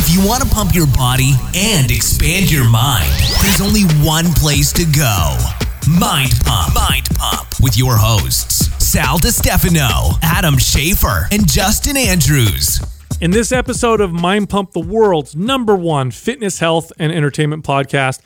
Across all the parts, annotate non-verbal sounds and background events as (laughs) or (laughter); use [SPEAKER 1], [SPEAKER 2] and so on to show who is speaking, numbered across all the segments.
[SPEAKER 1] If you want to pump your body and expand your mind, there's only one place to go. Mind Pump. Mind Pump with your hosts, Sal Stefano, Adam Schafer, and Justin Andrews.
[SPEAKER 2] In this episode of Mind Pump, the world's number one fitness, health, and entertainment podcast,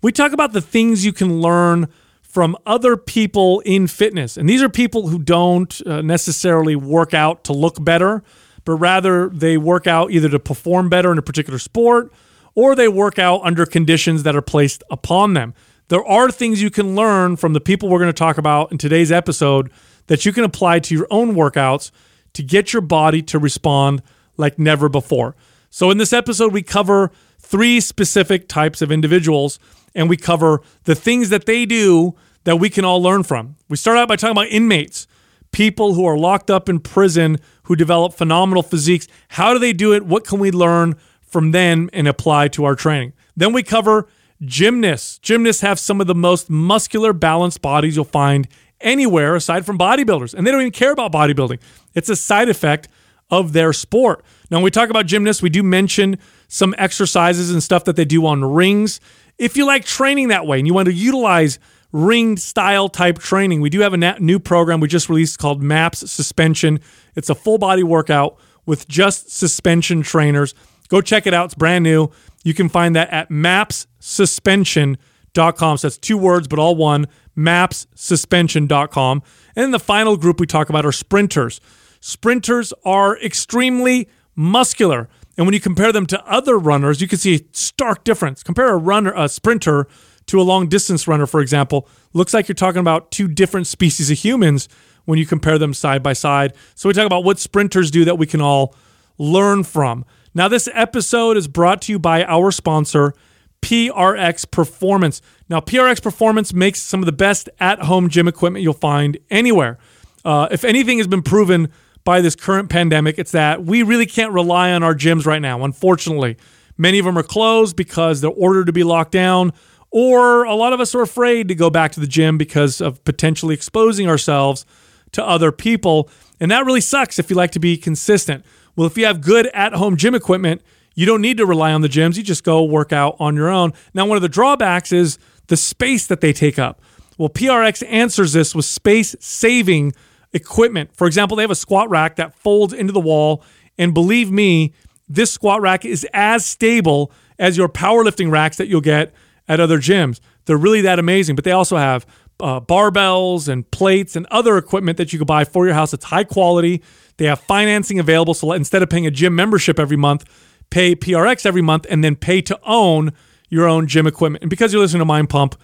[SPEAKER 2] we talk about the things you can learn from other people in fitness. And these are people who don't uh, necessarily work out to look better but rather they work out either to perform better in a particular sport or they work out under conditions that are placed upon them. There are things you can learn from the people we're going to talk about in today's episode that you can apply to your own workouts to get your body to respond like never before. So, in this episode, we cover three specific types of individuals and we cover the things that they do that we can all learn from. We start out by talking about inmates people who are locked up in prison who develop phenomenal physiques. How do they do it? What can we learn from them and apply to our training? Then we cover gymnasts. Gymnasts have some of the most muscular, balanced bodies you'll find anywhere aside from bodybuilders. And they don't even care about bodybuilding, it's a side effect of their sport. Now, when we talk about gymnasts, we do mention some exercises and stuff that they do on rings. If you like training that way and you want to utilize ring style type training. We do have a new program we just released called MAPS Suspension. It's a full body workout with just suspension trainers. Go check it out. It's brand new. You can find that at mapssuspension.com. So that's two words, but all one mapssuspension.com. And then the final group we talk about are sprinters. Sprinters are extremely muscular. And when you compare them to other runners, you can see a stark difference. Compare a runner, a sprinter to a long distance runner, for example, looks like you're talking about two different species of humans when you compare them side by side. So we talk about what sprinters do that we can all learn from. Now, this episode is brought to you by our sponsor, PRX Performance. Now, PRX Performance makes some of the best at home gym equipment you'll find anywhere. Uh, if anything has been proven by this current pandemic, it's that we really can't rely on our gyms right now, unfortunately. Many of them are closed because they're ordered to be locked down or a lot of us are afraid to go back to the gym because of potentially exposing ourselves to other people. And that really sucks if you like to be consistent. Well, if you have good at home gym equipment, you don't need to rely on the gyms. You just go work out on your own. Now, one of the drawbacks is the space that they take up. Well, PRX answers this with space saving equipment. For example, they have a squat rack that folds into the wall. And believe me, this squat rack is as stable as your powerlifting racks that you'll get at other gyms. They're really that amazing, but they also have uh, barbells and plates and other equipment that you can buy for your house. It's high quality. They have financing available. So instead of paying a gym membership every month, pay PRX every month and then pay to own your own gym equipment. And because you're listening to Mind Pump,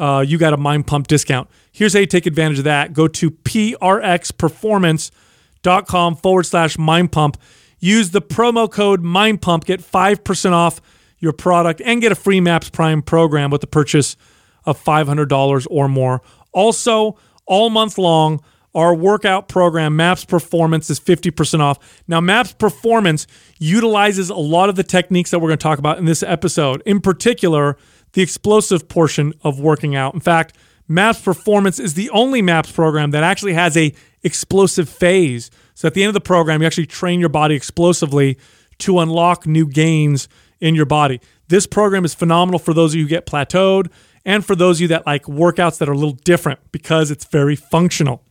[SPEAKER 2] uh, you got a Mind Pump discount. Here's how you take advantage of that. Go to prxperformance.com forward slash Mind Pump. Use the promo code Mind Pump. Get 5% off your product and get a free Maps Prime program with the purchase of $500 or more. Also, all month long, our workout program, Maps Performance, is 50% off. Now, Maps Performance utilizes a lot of the techniques that we're going to talk about in this episode, in particular, the explosive portion of working out. In fact, Maps Performance is the only Maps program that actually has a explosive phase. So at the end of the program, you actually train your body explosively to unlock new gains in your body. This program is phenomenal for those of you who get plateaued and for those of you that like workouts that are a little different because it's very functional.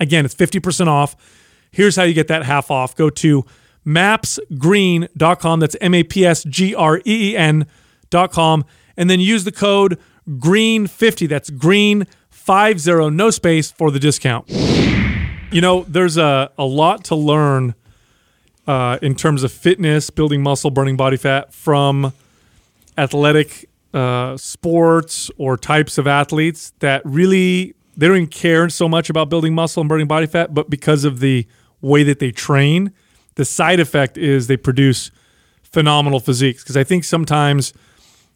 [SPEAKER 2] Again, it's 50% off. Here's how you get that half off. Go to mapsgreen.com. That's M A P S G R E E N.com. And then use the code GREEN50. That's green50, no space for the discount. You know, there's a, a lot to learn uh, in terms of fitness, building muscle, burning body fat from athletic uh, sports or types of athletes that really they don't even care so much about building muscle and burning body fat, but because of the way that they train, the side effect is they produce phenomenal physiques. Because I think sometimes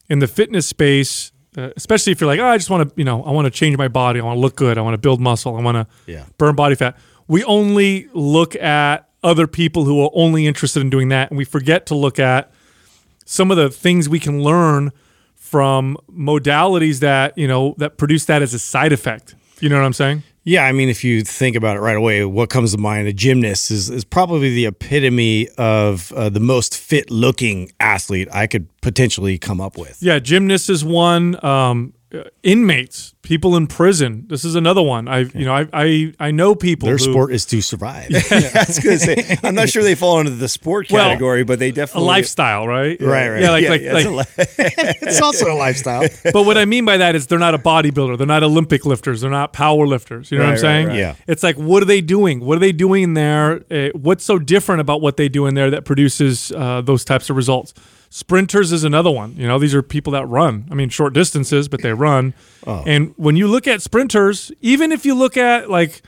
[SPEAKER 2] in the fitness space, uh, especially if you're like, oh, I just want to, you know, I want to change my body, I want to look good, I want to build muscle, I want to yeah. burn body fat. We only look at other people who are only interested in doing that. And we forget to look at some of the things we can learn from modalities that, you know, that produce that as a side effect. You know what I'm saying?
[SPEAKER 3] Yeah, I mean, if you think about it right away, what comes to mind? A gymnast is, is probably the epitome of uh, the most fit looking athlete I could potentially come up with.
[SPEAKER 2] Yeah, gymnast is one. Um, inmates, people in prison. This is another one. I, you know, I, I, I know people.
[SPEAKER 3] Their
[SPEAKER 2] who,
[SPEAKER 3] sport is to survive. (laughs) (laughs)
[SPEAKER 4] I was going to say, I'm not sure they fall into the sport
[SPEAKER 2] Well,
[SPEAKER 4] category, but they definitely a
[SPEAKER 2] lifestyle, right?
[SPEAKER 3] Right, right.
[SPEAKER 2] Yeah, like,
[SPEAKER 4] Yeah,
[SPEAKER 2] like,
[SPEAKER 4] yeah,
[SPEAKER 2] like.
[SPEAKER 4] it's a li- (laughs)
[SPEAKER 3] it's also a lifestyle.
[SPEAKER 2] but what I mean by that is they're not a bodybuilder. They're not Olympic lifters. They're not power lifters. You know what I'm
[SPEAKER 4] Right, right,
[SPEAKER 2] saying?
[SPEAKER 4] right.
[SPEAKER 3] Yeah.
[SPEAKER 2] It's like, what are they doing? What are they doing there? Uh, what's so different about what they do in there that produces uh, those types of results? Sprinters is another one. You know, these are people that run. I mean, short distances, but they run. And when you look at sprinters, even if you look at like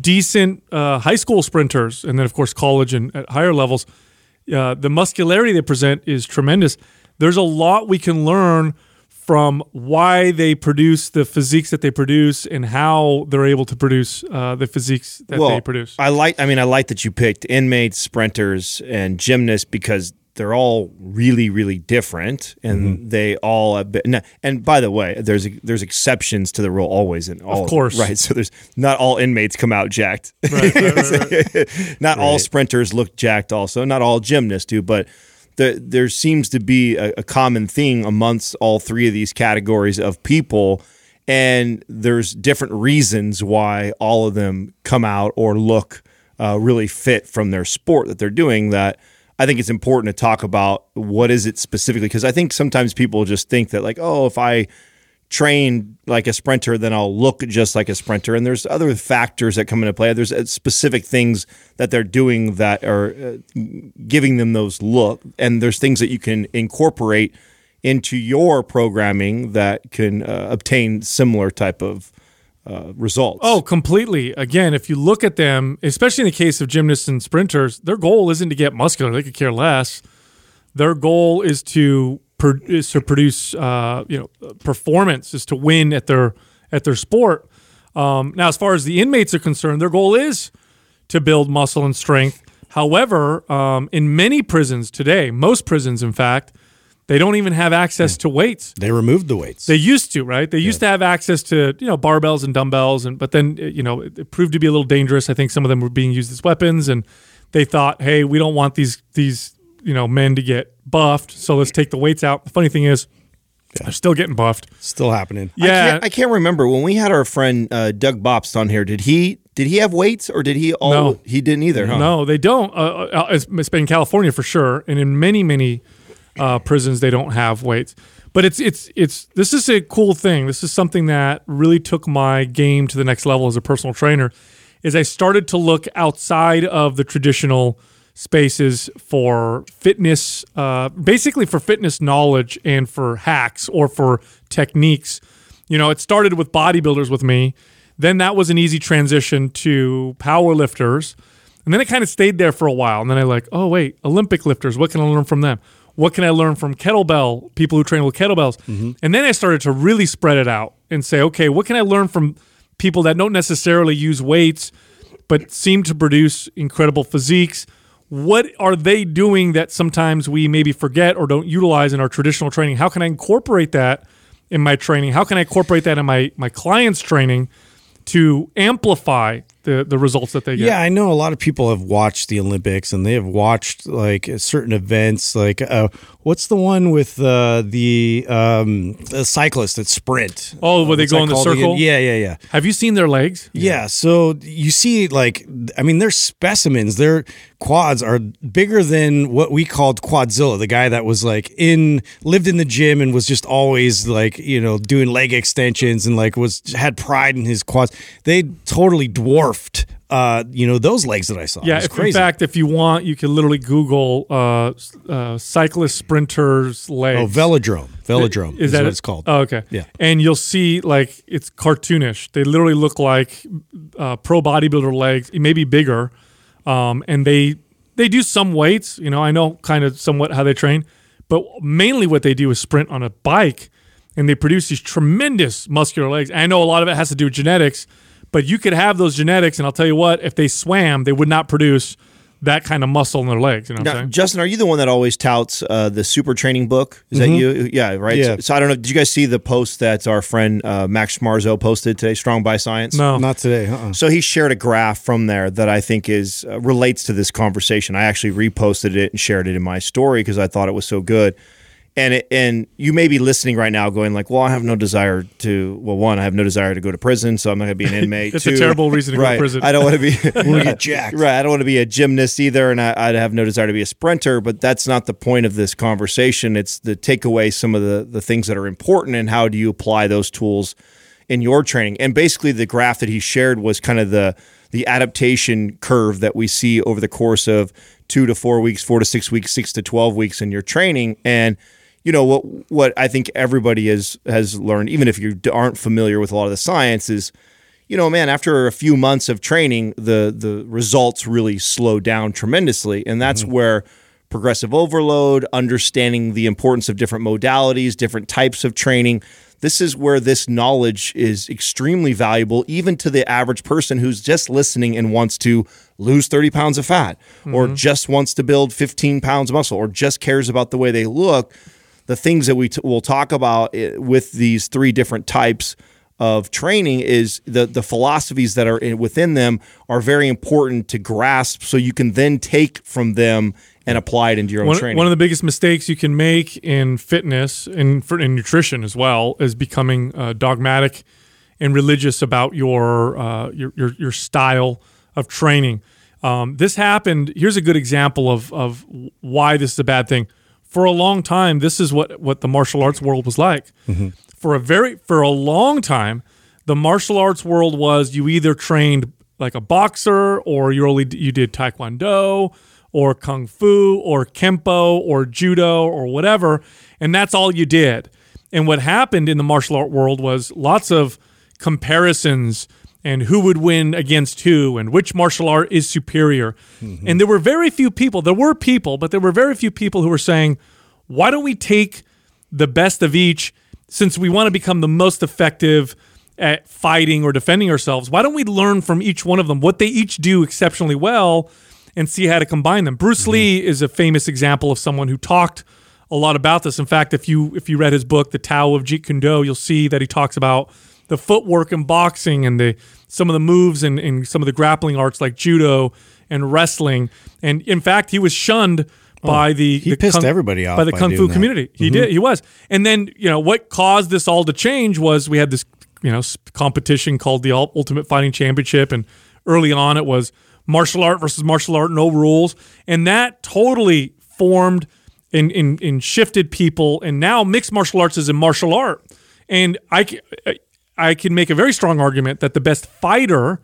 [SPEAKER 2] decent uh, high school sprinters, and then of course college and at higher levels, uh, the muscularity they present is tremendous. There's a lot we can learn from why they produce the physiques that they produce and how they're able to produce uh, the physiques that they produce.
[SPEAKER 4] I like. I mean, I like that you picked inmates, sprinters, and gymnasts because they're all really, really different, and
[SPEAKER 2] Mm-hmm.
[SPEAKER 4] they all. have been- And, by the way, there's there's exceptions to the rule always, and all
[SPEAKER 2] Of course.
[SPEAKER 4] right? So there's not all inmates come out jacked.
[SPEAKER 2] Right, right, right, (laughs)
[SPEAKER 4] not all sprinters look jacked. Also, not all gymnasts do, but. The, there seems to be a, a common thing amongst all three of these categories of people and there's different reasons why all of them come out or look uh, really fit from their sport that they're doing that i think it's important to talk about what is it specifically because i think sometimes people just think that like oh if i train like a sprinter then i'll look just like a sprinter. And there's other factors that come into play. There's uh, specific things that they're doing that are uh, giving them those look. And there's things that you can incorporate into your programming that can uh, obtain similar type of uh, results.
[SPEAKER 2] Oh, completely. Again, if you look at them, especially in the case of gymnasts and sprinters, their goal isn't to get muscular. They could care less. Their goal is to pro- is to produce, uh, you know, performance, is to win at their at their sport. Um, now, as far as the inmates are concerned, their goal is to build muscle and strength. However, um, in many prisons today, most prisons, in fact, they don't even have access to weights.
[SPEAKER 3] They removed the weights.
[SPEAKER 2] They used to, right? They used to have access to you know barbells and dumbbells, and but then uh, you know it, it proved to be a little dangerous. I think some of them were being used as weapons, and they thought, hey, we don't want these these you know men to get buffed, so let's take the weights out. The funny thing is, yeah. they're still getting buffed.
[SPEAKER 3] Still happening.
[SPEAKER 4] I
[SPEAKER 2] Yeah,
[SPEAKER 4] can't, I can't remember when we had our friend uh, Doug Bopst on here. Did he did he have weights or did he all?
[SPEAKER 2] No.
[SPEAKER 4] he didn't either. Huh?
[SPEAKER 2] no, they don't. Uh, uh, it's, it's been in California for sure, and in many many uh, prisons they don't have weights. But it's it's it's this is a cool thing. This is something that really took my game to the next level as a personal trainer. Is I started to look outside of the traditional spaces for fitness, uh, basically for fitness knowledge and for hacks or for techniques. You know, it started with bodybuilders with me. Then that was an easy transition to power lifters. And then it kind of stayed there for a while. And then I like, oh wait, Olympic lifters, what can I learn from them? What can I learn from kettlebell people who train with kettlebells? Mm-hmm. And then I started to really spread it out and say, okay, what can I learn from people that don't necessarily use weights but seem to produce incredible physiques? What are they doing that sometimes we maybe forget or don't utilize in our traditional training? How can I incorporate that in my training? How can I incorporate that in my my clients' training to amplify the the results that they get?
[SPEAKER 3] Yeah, I know a lot of people have watched the Olympics and they have watched like certain events. Like, uh, what's the one with uh, the um, the cyclists that sprint?
[SPEAKER 2] Oh, where they
[SPEAKER 3] What's
[SPEAKER 2] go in the circle?
[SPEAKER 3] again? Yeah, yeah, yeah.
[SPEAKER 2] Have you seen their legs?
[SPEAKER 3] Yeah, so you see, like, I mean, they're specimens. Their quads are bigger than what we called Quadzilla, the guy that was like in lived in the gym and was just always like, you know, doing leg extensions and like was had pride in his quads. They totally dwarfed, uh, you know, those legs that I saw.
[SPEAKER 2] Yeah, if, in fact, if you want, you can literally Google uh, uh, cyclist sprinters legs.
[SPEAKER 3] oh, velodrome, velodrome is,
[SPEAKER 2] that
[SPEAKER 3] what
[SPEAKER 2] it?
[SPEAKER 3] it's called.
[SPEAKER 2] Oh, okay.
[SPEAKER 3] Yeah.
[SPEAKER 2] And you'll see like it's cartoonish. They literally look like uh, pro bodybuilder legs, maybe bigger. Um, and they they do some weights. You know, I know kind of somewhat how they train, but mainly what they do is sprint on a bike, and they produce these tremendous muscular legs. I know a lot of it has to do with genetics, but you could have those genetics, and I'll tell you what, if they swam, they would not produce that kind of muscle in their legs. You know what I'm
[SPEAKER 4] Now,
[SPEAKER 2] saying?
[SPEAKER 4] Justin, are you the one that always touts uh, the super training book? Is that you? Yeah, right.
[SPEAKER 3] Yeah.
[SPEAKER 4] So, so I don't know. Did you guys see the post that our friend uh, Max Schmarzo posted today? Strong by Science.
[SPEAKER 2] No.
[SPEAKER 3] Not today. Uh-uh.
[SPEAKER 4] So he shared a graph from there that I think is uh, relates to this conversation. I actually reposted it and shared it in my story because I thought it was so good. And it, and you may be listening right now, going like, "Well, I have no desire to. Well, one, I have no desire to go to prison, so I'm not going to be an (laughs) inmate.
[SPEAKER 2] It's a terrible reason to go to prison.
[SPEAKER 4] I don't want to be (laughs)
[SPEAKER 3] get jacked.
[SPEAKER 4] Right. I don't want to be a gymnast either, and I, I have no desire to be a sprinter. But that's not the point of this conversation. It's to take away some of the the things that are important, and how do you apply those tools in your training. And basically, the graph that he shared was kind of the the adaptation curve that we see over the course of two to four weeks, four to six weeks, six to twelve weeks in your training, and you know what what I think everybody has has learned, even if you aren't familiar with a lot of the science, is you know, man, after a few months of training, the the results really slow down tremendously, and that's mm-hmm. where progressive overload, understanding the importance of different modalities, different types of training. This is where this knowledge is extremely valuable, even to the average person who's just listening and wants to lose 30 pounds of fat, or mm-hmm. just wants to build 15 pounds of muscle, or just cares about the way they look. The things that we t- will talk about eh, with these three different types of training is the the philosophies that are in, within them are very important to grasp so you can then take from them and apply it into your own
[SPEAKER 2] one,
[SPEAKER 4] training.
[SPEAKER 2] one of the biggest mistakes you can make in fitness and for in nutrition as well is becoming uh, dogmatic and religious about your, uh, your your your style of training. Um, this happened. Here's a good example of of why this is a bad thing. For a long time, this is what what the martial arts world was like. Mm-hmm. For a very for a long time, the martial arts world was you either trained like a boxer or you only you did taekwondo or kung fu or kempo or judo or whatever and that's all you did and what happened in the martial art world was lots of comparisons and who would win against who and which martial art is superior. Mm-hmm. And there were very few people there were people but there were very few people who were saying why don't we take the best of each since we want to become the most effective at fighting or defending ourselves? Why don't we learn from each one of them what they each do exceptionally well and see how to combine them? Bruce mm-hmm. lee is a famous example of someone who talked a lot about this. In fact if you if you read his book the tao of jeet kune do you'll see that he talks about the footwork in boxing and the some of the moves and, and some of the grappling arts like judo and wrestling. And in fact he was shunned oh, by the
[SPEAKER 3] he
[SPEAKER 2] the
[SPEAKER 3] pissed everybody off
[SPEAKER 2] by the
[SPEAKER 3] by
[SPEAKER 2] kung fu
[SPEAKER 3] that.
[SPEAKER 2] community. He mm-hmm. did he was. And then you know what caused this all to change was we had this you know competition called the ultimate fighting championship. And early on it was martial art versus martial art no rules. And that totally formed and, and, and shifted people. And now mixed martial arts is a martial art. And I, c- uh, I can make a very strong argument that the best fighter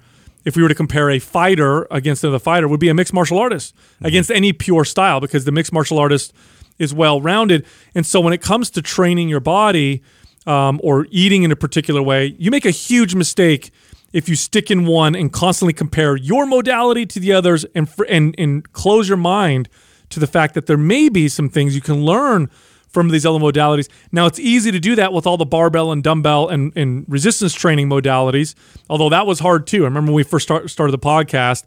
[SPEAKER 2] if we were to compare a fighter against another fighter would be a mixed martial artist against any pure style because the mixed martial artist is well rounded and so when it comes to training your body um, or eating in a particular way you make a huge mistake if you stick in one and constantly compare your modality to the others and fr- and and close your mind to the fact that there may be some things you can learn from these other modalities. Now it's easy to do that with all the barbell and dumbbell and, and resistance training modalities, although that was hard too. I remember when we first start, started the podcast,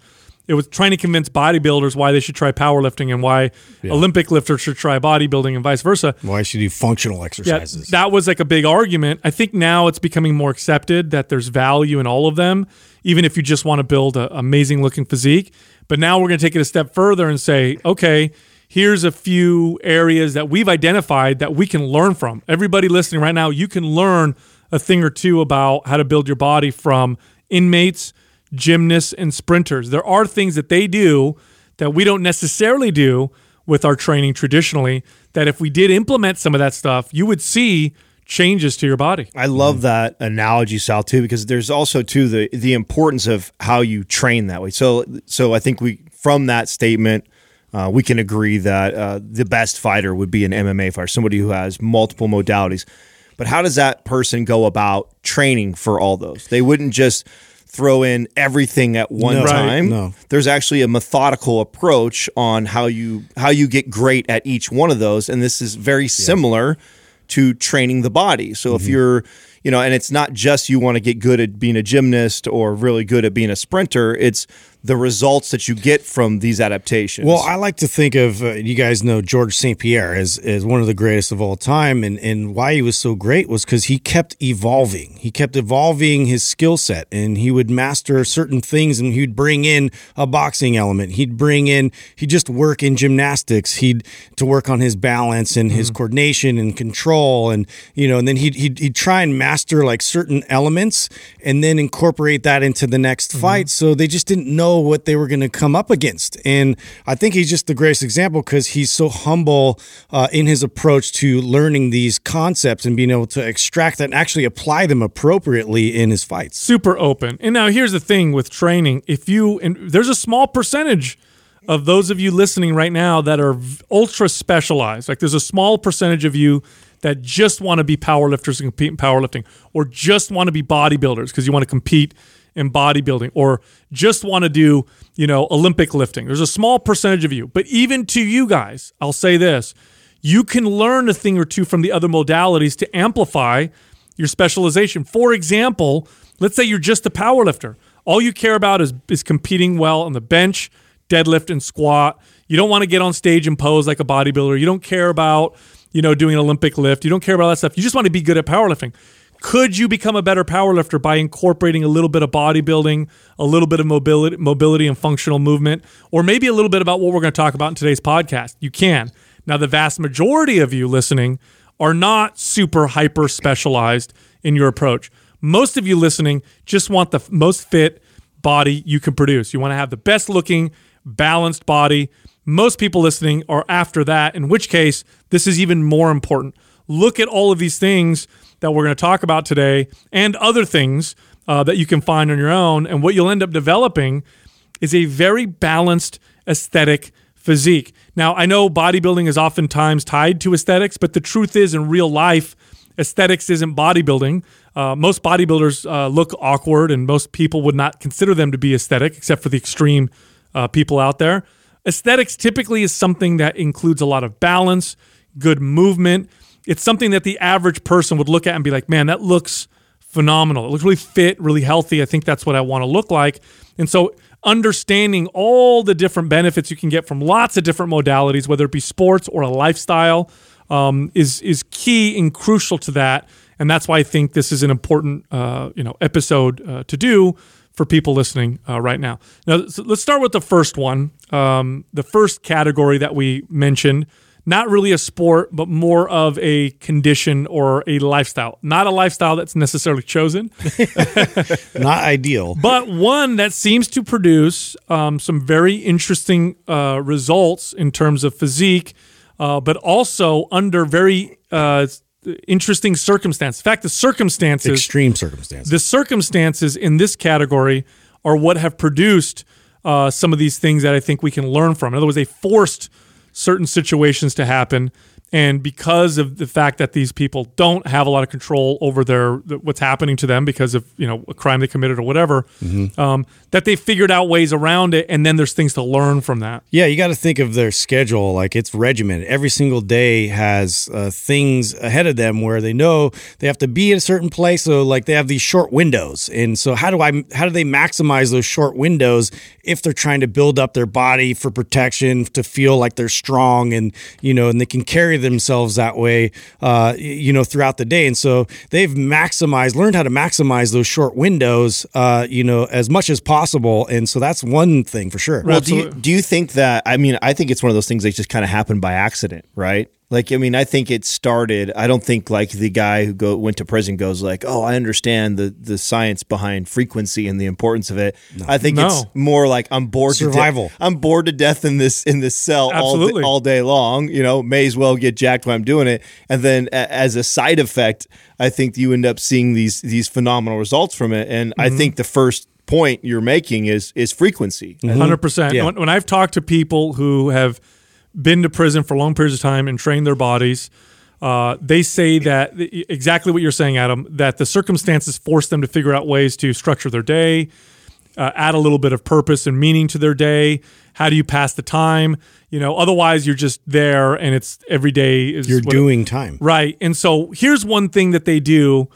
[SPEAKER 2] it was trying to convince bodybuilders why they should try powerlifting and why Olympic lifters should try bodybuilding and vice versa.
[SPEAKER 3] Why should you do functional
[SPEAKER 2] Yeah,
[SPEAKER 3] exercises?
[SPEAKER 2] that was like a big argument. I think now it's becoming more accepted that there's value in all of them, even if you just want to build an amazing looking physique. But now we're going to take it a step further and say, okay, here's a few areas that we've identified that we can learn from. Everybody listening right now, you can learn a thing or two about how to build your body from inmates, gymnasts, and sprinters. There are things that they do that we don't necessarily do with our training traditionally. That if we did implement some of that stuff, you would see changes to your body.
[SPEAKER 4] I love that analogy, Sal, too, because there's also too the the importance of how you train that way. So, so I think we from that statement, uh, we can agree that uh, the best fighter would be an MMA fighter, somebody who has multiple modalities. But how does that person go about training for all those? They wouldn't just throw in everything at one
[SPEAKER 3] No. Right.
[SPEAKER 4] time.
[SPEAKER 3] No.
[SPEAKER 4] There's actually a methodical approach on how you how you get great at each one of those, and this is very similar to training the body. So if you're you know, and it's not just you want to get good at being a gymnast or really good at being a sprinter. It's the results that you get from these adaptations.
[SPEAKER 3] Well, I like to think of uh, you guys know George St. Pierre as, as one of the greatest of all time, and and why he was so great was because he kept evolving. He kept evolving his skill set, and he would master certain things, and he'd bring in a boxing element. He'd bring in he'd just work in gymnastics. He'd to work on his balance and his coordination and control, and you know, and then he'd, he'd he'd try and master like certain elements, and then incorporate that into the next fight. So they just didn't know what they were going to come up against. And I think he's just the greatest example because he's so humble uh, in his approach to learning these concepts and being able to extract that and actually apply them appropriately in his fights.
[SPEAKER 2] super open. And now here's the thing with training: if you and there's a small percentage of those of you listening right now that are ultra specialized. Like there's a small percentage of you that just want to be powerlifters and compete in powerlifting, or just want to be bodybuilders because you want to compete in bodybuilding, or just want to do you know Olympic lifting. There's a small percentage of you, but even to you guys, I'll say this: you can learn a thing or two from the other modalities to amplify your specialization. For example, let's say you're just a power lifter. All you care about is, is competing well on the bench, deadlift, and squat. You don't want to get on stage and pose like a bodybuilder. You don't care about, you know, doing an Olympic lift. You don't care about that stuff. You just want to be good at powerlifting. Could you become a better powerlifter by incorporating a little bit of bodybuilding, a little bit of mobility, mobility and functional movement, or maybe a little bit about what we're going to talk about in today's podcast? You can. Now, the vast majority of you listening are not super hyper specialized in your approach. Most of you listening just want the most fit body you can produce. You want to have the best looking, balanced body. Most people listening are after that, in which case, this is even more important. Look at all of these things that we're going to talk about today and other things uh, that you can find on your own. And what you'll end up developing is a very balanced aesthetic physique. Now, I know bodybuilding is oftentimes tied to aesthetics, but the truth is, in real life, aesthetics isn't bodybuilding. Uh, most bodybuilders uh, look awkward, and most people would not consider them to be aesthetic, except for the extreme uh, people out there. Aesthetics typically is something that includes a lot of balance, good movement. It's something that the average person would look at and be like, man, that looks phenomenal. It looks really fit, really healthy. I think that's what I want to look like. And so, understanding all the different benefits you can get from lots of different modalities, whether it be sports or a lifestyle, um, is is key and crucial to that. And that's why I think this is an important, uh, you know, episode uh, to do for people listening uh, right now. Now, so let's start with the first one. Um, the first category that we mentioned not really a sport, but more of a condition or a lifestyle. Not a lifestyle that's necessarily chosen, (laughs)
[SPEAKER 3] Not ideal.
[SPEAKER 2] but one that seems to produce um, some very interesting uh, results in terms of physique, uh, but also under very uh, interesting circumstances. In fact, the circumstances
[SPEAKER 3] Extreme circumstances.
[SPEAKER 2] the circumstances in this category are what have produced uh, some of these things that I think we can learn from. In other words, they forced certain situations to happen. And because of the fact that these people don't have a lot of control over their what's happening to them because of you know a crime they committed or whatever, um, that they figured out ways around it, and then there's things to learn from that.
[SPEAKER 3] Yeah, you got to think of their schedule like it's regimented. Every single day has uh, things ahead of them where they know they have to be in a certain place. So like they have these short windows, and so how do I how do they maximize those short windows if they're trying to build up their body for protection to feel like they're strong and you know and they can carry themselves that way, uh, you know, throughout the day. And so they've maximized, learned how to maximize those short windows, uh, you know, as much as possible. And so that's one thing for sure.
[SPEAKER 4] Well, do you, do you think that? I mean, I think it's one of those things that just kind of happened by accident, right? Like, I mean, I think it started. I don't think like the guy who go went to prison goes like, "Oh, I understand the the science behind frequency and the importance of it." I think
[SPEAKER 2] No.
[SPEAKER 4] it's more like I'm bored
[SPEAKER 3] Survival.
[SPEAKER 4] To de- I'm bored to death in this in this cell all,
[SPEAKER 2] Absolutely.
[SPEAKER 4] d- all day long. You know, may as well get jacked while I'm doing it. And then a- as a side effect, I think you end up seeing these these phenomenal results from it. And I mm-hmm. think the first point you're making is is frequency. Mm-hmm.
[SPEAKER 2] Hundred percent.
[SPEAKER 3] Yeah.
[SPEAKER 2] When, when I've talked to people who have been to prison for long periods of time and trained their bodies, uh, they say that exactly what you're saying, Adam. That the circumstances force them to figure out ways to structure their day, uh, add a little bit of purpose and meaning to their day. How do you pass the time? You know, otherwise you're just there and it's every day is
[SPEAKER 3] You're doing time.
[SPEAKER 2] Right. And so here's one thing that they do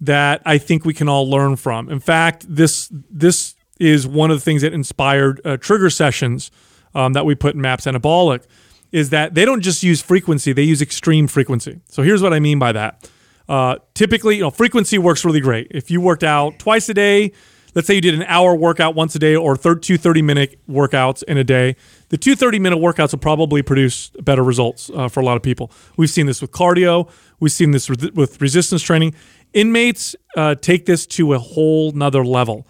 [SPEAKER 2] that I think we can all learn from. In fact, this this is one of the things that inspired uh, trigger sessions um, that we put in Maps Anabolic. Is that they don't just use frequency; they use extreme frequency. So here's what I mean by that. Uh, typically, you know, frequency works really great. If you worked out twice a day, let's say you did an hour workout once a day or thir- two 30 minute workouts in a day, the two 30 minute workouts will probably produce better results uh, for a lot of people. We've seen this with cardio, we've seen this with, with resistance training. Inmates uh, take this to a whole nother level.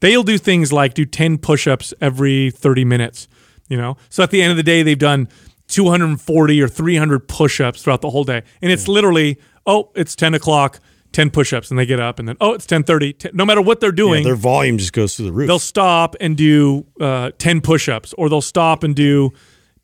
[SPEAKER 2] They'll do things like do 10 push ups every 30 minutes, you know? So at the end of the day, they've done 240 or 300 push ups throughout the whole day. And it's literally, oh, it's 10 o'clock. 10 push-ups and they get up and then oh it's 10.30 no matter what they're doing
[SPEAKER 3] their volume just goes through the roof.
[SPEAKER 2] they'll stop and do uh, 10 push-ups or they'll stop and do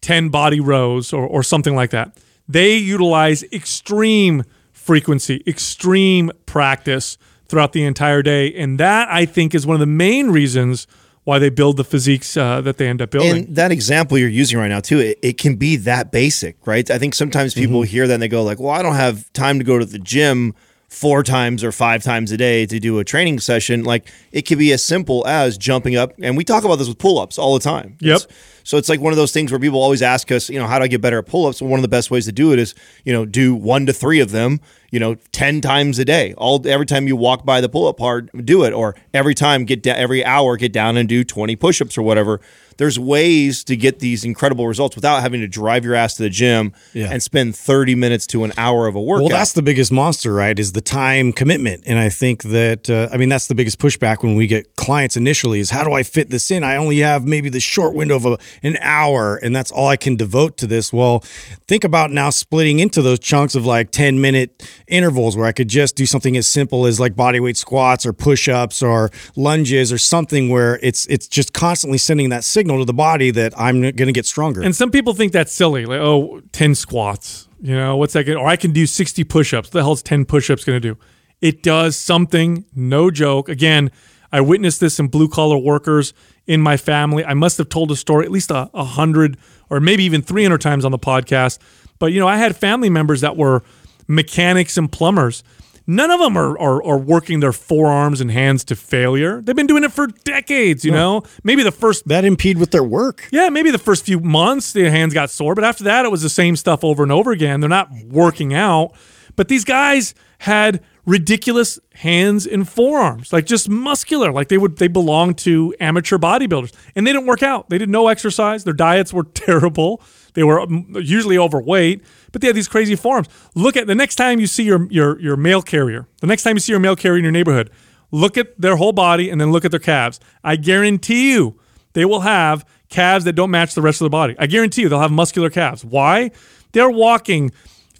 [SPEAKER 2] 10 body rows or, or something like that they utilize extreme frequency extreme practice throughout the entire day and that i think is one of the main reasons why they build the physiques uh, that they end up building
[SPEAKER 4] And that example you're using right now too, it, it can be that basic, right? I think sometimes people hear that and they go like, "Well, I don't have time to go to the gym four times or five times a day to do a training session." Like it could be as simple as jumping up, and we talk about this with pull-ups all the time.
[SPEAKER 2] Yep.
[SPEAKER 4] It's- so it's like one of those things where people always ask us, you know, how do I get better at pull-ups? Well, one of the best ways to do it is, you know, do one to three of them, you know, ten times a day. All every time you walk by the pull-up part, do it, or every time get da- every hour get down and do twenty push-ups or whatever. There's ways to get these incredible results without having to drive your ass to the gym
[SPEAKER 3] Yeah.
[SPEAKER 4] and spend 30 minutes to an hour of a workout.
[SPEAKER 3] Well, that's the biggest monster, right? Is the time commitment, and I think that uh, I mean that's the biggest pushback when we get clients initially is how do I fit this in? I only have maybe the short window of a, an hour, and that's all I can devote to this. Well, think about now splitting into those chunks of like ten minute intervals where I could just do something as simple as like body weight squats or push ups or lunges or something where it's it's just constantly sending that signal to the body that I'm going to get stronger.
[SPEAKER 2] And some people think that's silly, like oh, 10 squats. You know, what's that? Gonna, or I can do 60 push-ups. What the hell's 10 push-ups going to do? It does something, no joke. Again, I witnessed this in blue collar workers in my family. I must have told a story at least a, a hundred or maybe even 300 times on the podcast. But you know, I had family members that were mechanics and plumbers. None of them are, are, are working their forearms and hands to failure. They've been doing it for decades, you know? Maybe the first
[SPEAKER 3] that impede with their work.
[SPEAKER 2] yeah, maybe the first few months the hands got sore, but after that it was the same stuff over and over again. They're not working out, but these guys had ridiculous hands and forearms, like just muscular, like they would they belonged to amateur bodybuilders, and they didn't work out. They did no exercise. Their diets were (laughs) terrible. They were um, usually overweight, but they had these crazy forearms. Look at the next time you see your your your mail carrier. The next time you see your mail carrier in your neighborhood, look at their whole body and then look at their calves. I guarantee you they will have calves that don't match the rest of the body. I guarantee you they'll have muscular calves. Why? They're walking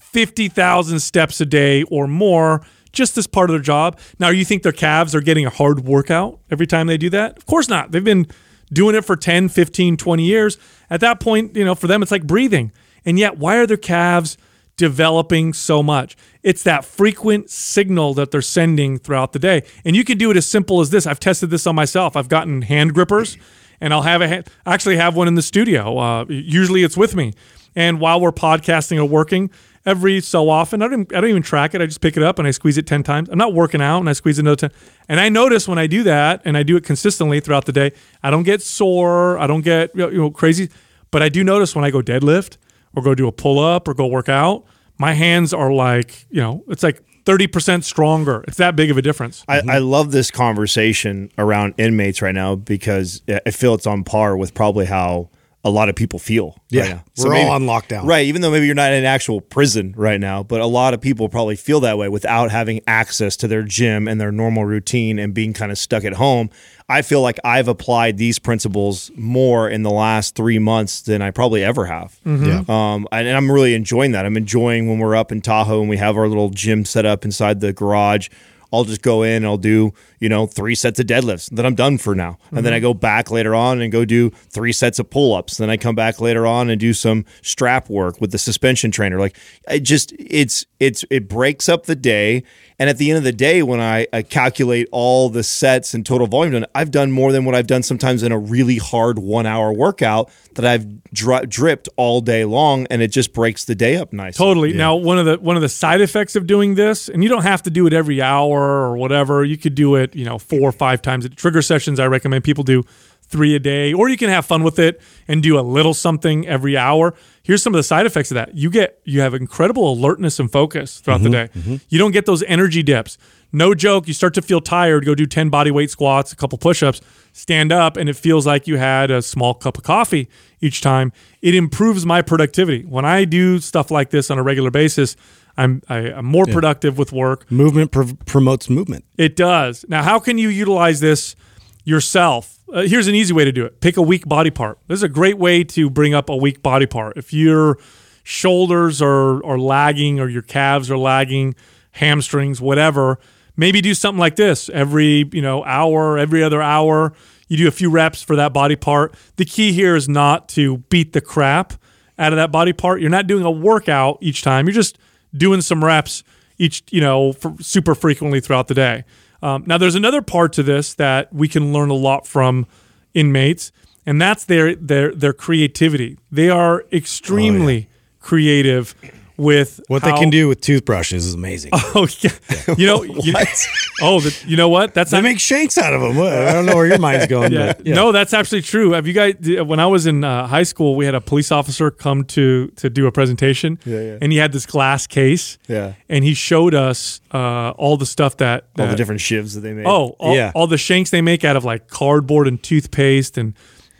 [SPEAKER 2] 50,000 steps a day or more just as part of their job. Now, you think their calves are getting a hard workout every time they do that? Of course not. They've been doing it for 10, 15, 20 years. At that point, you know, for them it's like breathing. And yet, why are their calves developing so much? It's that frequent signal that they're sending throughout the day. And you can do it as simple as this. I've tested this on myself. I've gotten hand grippers and I'll have a hand, actually have one in the studio. Uh, usually it's with me. And while we're podcasting or working, every so often, I don't, even, I don't even track it. I just pick it up and I squeeze it 10 times. I'm not working out and I squeeze it another 10. And I notice when I do that and I do it consistently throughout the day, I don't get sore. I don't get you know crazy. But I do notice when I go deadlift or go do a pull up or go work out, my hands are like, you know, it's like 30% stronger. It's that big of a difference.
[SPEAKER 4] I, mm-hmm. I love this conversation around inmates right now because I feel it's on par with probably how a lot of people feel.
[SPEAKER 3] Yeah,
[SPEAKER 4] right now.
[SPEAKER 3] we're all on lockdown.
[SPEAKER 4] Right. Even though maybe you're not in an actual prison right now, but a lot of people probably feel that way without having access to their gym and their normal routine and being kind of stuck at home. I feel like I've applied these principles more in the last three months than I probably ever have.
[SPEAKER 3] Yeah.
[SPEAKER 4] Um, and, and I'm really enjoying that. I'm enjoying when we're up in Tahoe and we have our little gym set up inside the garage. I'll just go in and I'll do, you know, three sets of deadlifts. Then I'm done for now. And then I mhm. go back later on and go do three sets of pull ups. Then I come back later on and do some strap work with the suspension trainer. Like it just it's it's it breaks up the day And at the end of the day, when I, I calculate all the sets and total volume done, I've done more than what I've done sometimes in a really hard one hour workout that I've dri- dripped all day long, and it just breaks the day up nicely.
[SPEAKER 2] Totally. Now, one of the one of the side effects of doing this, and you don't have to do it every hour or whatever. You could do it, you know, four or five times. At trigger sessions, I recommend people do three a day, or you can have fun with it and do a little something every hour. Here's some of the side effects of that. You get you have incredible alertness and focus throughout the mm-hmm, day. Mm-hmm. You don't get those energy dips. No joke, you start to feel tired, go do 10 body weight squats, a couple push-ups, stand up and it feels like you had a small cup of coffee each time. It improves my productivity. When I do stuff like this on a regular basis, I'm I, I'm more productive with work.
[SPEAKER 3] Movement pr- promotes movement.
[SPEAKER 2] It does. Now, how can you utilize this yourself? Uh, here's an easy way to do it pick a weak body part. This is a great way to bring up a weak body part. If your shoulders are, are lagging or your calves are lagging, hamstrings, whatever, maybe do something like this every you know hour, every other hour. You do a few reps for that body part. The key here is not to beat the crap out of that body part. You're not doing a workout each time. You're just doing some reps each, you know, super frequently throughout the day. Um, now, there's another part to this that we can learn a lot from inmates, and that's their their their creativity. They are extremely creative with
[SPEAKER 3] What
[SPEAKER 2] how-
[SPEAKER 3] they can do with toothbrushes is amazing. (laughs)
[SPEAKER 2] Oh yeah, you know, (laughs) you, (laughs) oh, the, you know what? That's
[SPEAKER 3] they
[SPEAKER 2] not
[SPEAKER 3] make shanks out of them. I don't know where your mind's going.
[SPEAKER 2] yeah.
[SPEAKER 3] but yeah.
[SPEAKER 2] No, that's absolutely true. Have you guys? When I was in uh, high school, we had a police officer come to to do a presentation,
[SPEAKER 4] Yeah, yeah.
[SPEAKER 2] and he had this glass case,
[SPEAKER 4] Yeah.
[SPEAKER 2] and he showed us uh, all the stuff that,
[SPEAKER 4] All the different shivs that they make.
[SPEAKER 2] Oh, all,
[SPEAKER 3] Yeah.
[SPEAKER 2] all the shanks they make out of like cardboard and toothpaste and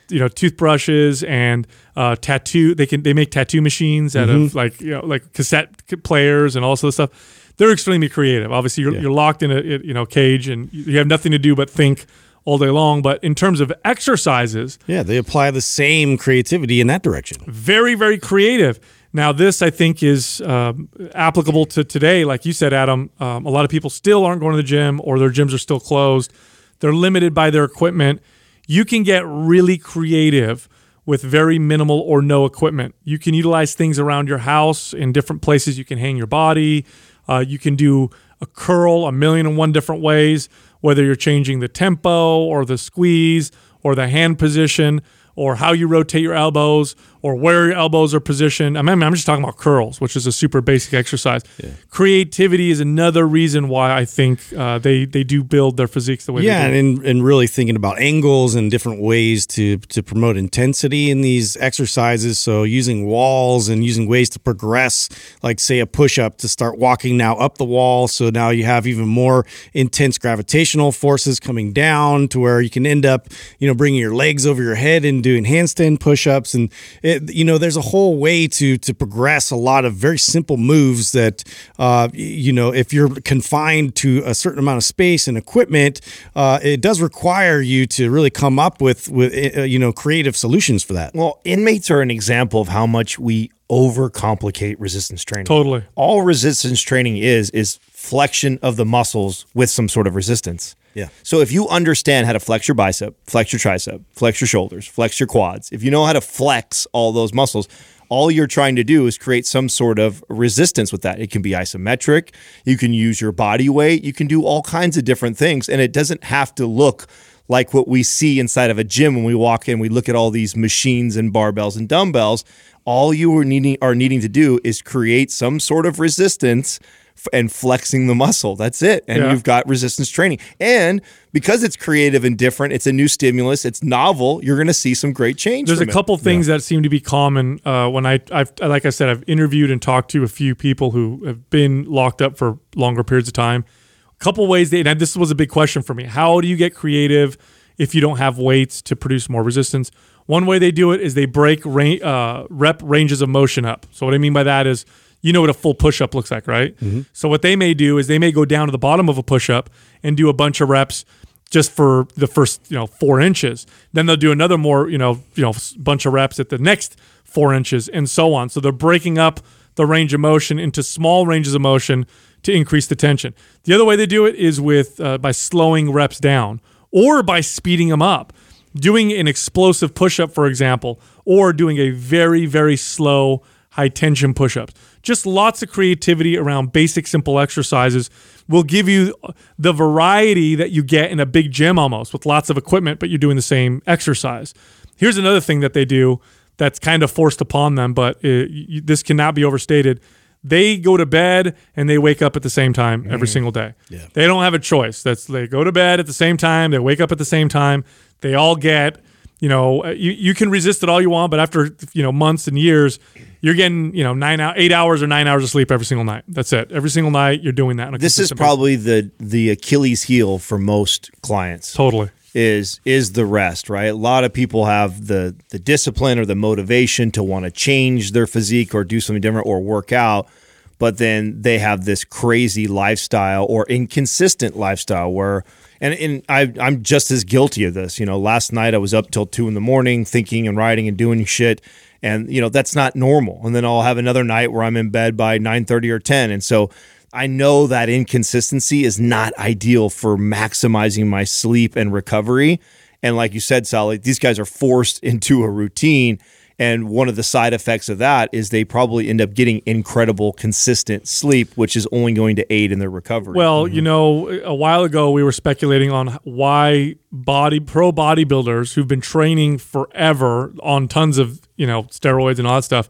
[SPEAKER 2] you know toothbrushes and uh, tattoo. They can they make tattoo machines out
[SPEAKER 3] Mm-hmm.
[SPEAKER 2] of like you know like cassette players and all sorts of stuff. They're extremely creative. Obviously, you're, you're locked in a a, you know cage and you have nothing to do but think all day long. But in terms of exercises,
[SPEAKER 3] yeah, they apply the same creativity in that direction.
[SPEAKER 2] very very creative now this i think is um, applicable to today like you said adam um, a lot of people still aren't going to the gym or their gyms are still closed they're limited by their equipment you can get really creative with very minimal or no equipment. You can utilize things around your house in different places. You can hang your body. Uh, you can do a curl a million and one different ways whether you're changing the tempo or the squeeze or the hand position or how you rotate your elbows or where your elbows are positioned. I mean, I'm just talking about curls, which is a super basic exercise. Creativity is another reason why I think uh, they they do build their physiques the way
[SPEAKER 3] Yeah,
[SPEAKER 2] they do.
[SPEAKER 3] and and really thinking about angles and different ways to to promote intensity in these exercises. So using walls and using ways to progress, like say a push up to start walking now up the wall. So now you have even more intense gravitational forces coming down to where you can end up, you know, bringing your legs over your head and doing handstand push ups. And it, you know, there's a whole way to to progress a lot of very simple moves that, uh, you know, if you're confined to a certain amount of space and equipment, uh, it does require you to really come up with with uh, you know creative solutions for that.
[SPEAKER 4] Well, inmates are an example of how much we overcomplicate resistance training.
[SPEAKER 2] Totally.
[SPEAKER 4] All resistance training is is flexion of the muscles with some sort of resistance.
[SPEAKER 3] Yeah.
[SPEAKER 4] So if you understand how to flex your bicep, flex your tricep, flex your shoulders, flex your quads, if you know how to flex all those muscles, all you're trying to do is create some sort of resistance with that. It can be isometric, you can use your body weight, you can do all kinds of different things and it doesn't have to look like what we see inside of a gym when we walk in, we look at all these machines and barbells and dumbbells. All you are needing are needing to do is create some sort of resistance and flexing the muscle. That's it. And
[SPEAKER 2] Yeah.
[SPEAKER 4] you've got resistance training. And because it's creative and different, it's a new stimulus, it's novel, you're going to see some great change.
[SPEAKER 2] There's a
[SPEAKER 4] it.
[SPEAKER 2] couple things that seem to be common uh, when I, I've, like I said, I've interviewed and talked to a few people who have been locked up for longer periods of time. A couple ways they, and this was a big question for me. How do you get creative if you don't have weights to produce more resistance? One way they do it is they break ra- uh, rep ranges of motion up. So what I mean by that is, you know what a full push up looks like, right? So what they may do is they may go down to the bottom of a push up and do a bunch of reps just for the first you know four inches. Then they'll do another more you know you know bunch of reps at the next four inches and so on. So they're breaking up the range of motion into small ranges of motion to increase the tension. The other way they do it is with uh, by slowing reps down or by speeding them up. Doing an explosive push up, for example, or doing a very, very slow high tension push ups. Just lots of creativity around basic, simple exercises will give you the variety that you get in a big gym almost with lots of equipment, but you're doing the same exercise. Here's another thing that they do that's kind of forced upon them, but it, you, this cannot be overstated. They go to bed and they wake up at the same time every mm. single day.
[SPEAKER 3] Yeah.
[SPEAKER 2] They don't have a choice. That's they go to bed at the same time, they wake up at the same time. They all get, you know, uh, you, you can resist it all you want, but after you know months and years, you're getting you know nine out eight hours or nine hours of sleep every single night. That's it. Every single night you're doing that.
[SPEAKER 4] This is
[SPEAKER 2] basis.
[SPEAKER 4] probably the the Achilles heel for most clients.
[SPEAKER 2] totally.
[SPEAKER 4] is is the rest, right? A lot of people have the the discipline or the motivation to want to change their physique or do something different or work out, but then they have this crazy lifestyle or inconsistent lifestyle where and, and I, I'm just as guilty of this. You know, last night I was up till two in the morning thinking and writing and doing shit. And, you know, that's not normal. And then I'll have another night where I'm in bed by 9.30 or 10. And so I know that inconsistency is not ideal for maximizing my sleep and recovery. And like you said, Sally, these guys are forced (laughs) into a routine. And one of the side effects of that is they probably end up getting incredible, consistent sleep, which is only going to aid in their recovery.
[SPEAKER 2] Well, mm-hmm. you know, a while ago we were speculating on why body pro bodybuilders who've been training forever on tons of you know steroids and all that stuff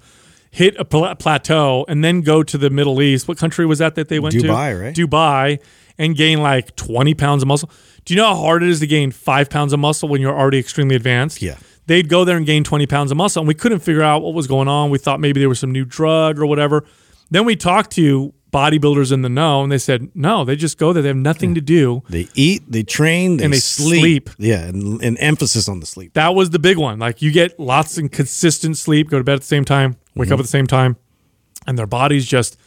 [SPEAKER 2] hit a pla- plateau and then go to the Middle East. What country was that that they went to?
[SPEAKER 3] Dubai, right?
[SPEAKER 2] Dubai, and gain like twenty pounds of muscle. Do you know how hard it is to gain five pounds of muscle when you're already extremely advanced?
[SPEAKER 3] Yeah.
[SPEAKER 2] They'd go there and gain 20 pounds of muscle, and we couldn't figure out what was going on. We thought maybe there was some new drug or whatever. Then we talked to bodybuilders in the know, and they said, no, they just go there. They have nothing to do.
[SPEAKER 3] They eat, they train, they,
[SPEAKER 2] And they
[SPEAKER 3] sleep.
[SPEAKER 2] sleep.
[SPEAKER 3] Yeah, and, and emphasis on the sleep.
[SPEAKER 2] That was the big one. Like you get lots and consistent sleep, go to bed at the same time, wake up mm-hmm. at the same time, and their bodies just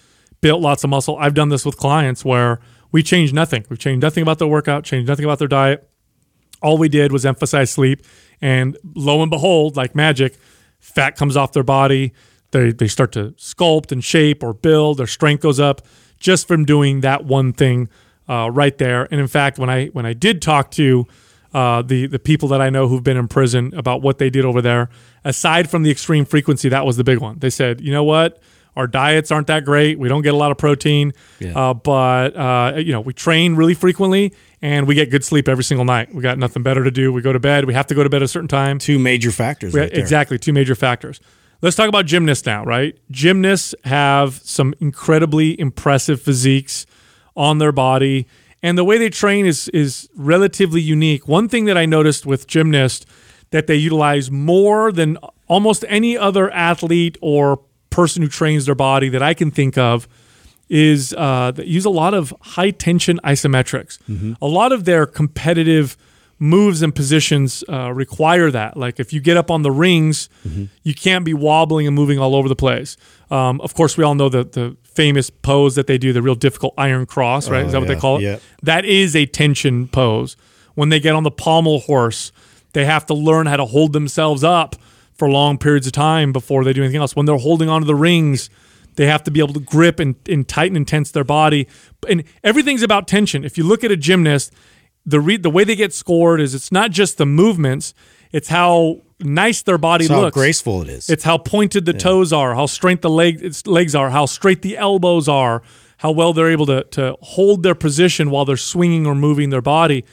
[SPEAKER 2] built lots of muscle. I've done this with clients where we changed nothing. We've changed nothing about their workout, changed nothing about their diet. All we did was emphasize sleep, and lo and behold, like magic, fat comes off their body. They they start to sculpt and shape or build. Their strength goes up just from doing that one thing uh, right there. And in fact, when I when I did talk to uh, the the people that I know who've been in prison about what they did over there, aside from the extreme frequency, that was the big one. They said, you know what, our diets aren't that great. We don't get a lot of protein, uh, but uh, you know we train really frequently and we get good sleep every single night. We got nothing better to do. We go to bed. We have to go to bed at a certain time.
[SPEAKER 3] Two major factors. Right there.
[SPEAKER 2] exactly. Two major factors. Let's talk about gymnasts now, right? Gymnasts have some incredibly impressive physiques on their body, and the way they train is is relatively unique. One thing that I noticed with gymnasts that they utilize more than almost any other athlete or person who trains their body that I can think of is uh, they use a lot of high tension isometrics. A lot of their competitive moves and positions uh, require that. Like if you get up on the rings, you can't be wobbling and moving all over the place. Um, of course, we all know the the famous pose that they do, the real difficult iron cross, right? is that what they call it?
[SPEAKER 3] yeah.
[SPEAKER 2] That is a tension pose. When they get on the pommel horse, they have to learn how to hold themselves up for long periods of time before they do anything else. When they're holding onto the rings, they have to be able to grip and, and tighten and tense their body. And everything's about tension. If you look at a gymnast, the re- the way they get scored is it's not just the movements, it's how nice their body
[SPEAKER 3] It's how graceful it is.
[SPEAKER 2] It's how pointed the toes are, how straight the leg legs are, how straight the elbows are, how well they're able to to hold their position while they're swinging or moving their body.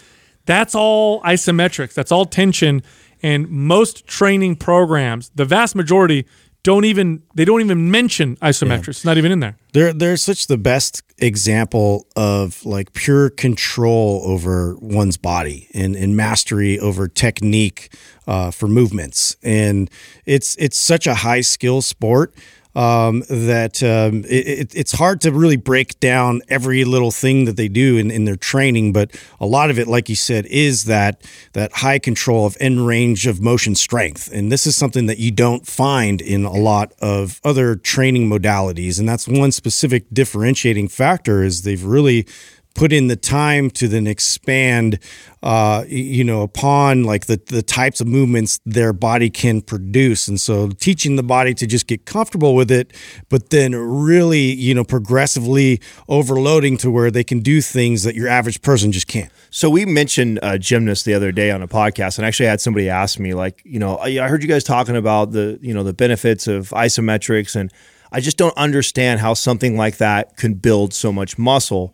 [SPEAKER 2] That's all isometrics. That's all tension. And most training programs, the vast majority, don't even they don't even mention isometrics. It's not even in there.
[SPEAKER 3] They're they're such the best example of like pure control over one's body and, and mastery over technique uh, for movements, and it's it's such a high skill sport um, that um, it, it, it's hard to really break down every little thing that they do in, in their training. But a lot of it, like you said, is that that high control of end range of motion strength, and this is something that you don't find in a lot of other training modalities. And that's one specific differentiating factor is they've really put in the time to then expand uh, you know upon like the, the types of movements their body can produce and so teaching the body to just get comfortable with it but then really you know progressively overloading to where they can do things that your average person just can't
[SPEAKER 4] So we mentioned uh, gymnasts the other day on a podcast, and actually I had somebody ask me, like, you know, I heard you guys talking about the, you know, the benefits of isometrics, and I just don't understand how something like that can build so much muscle.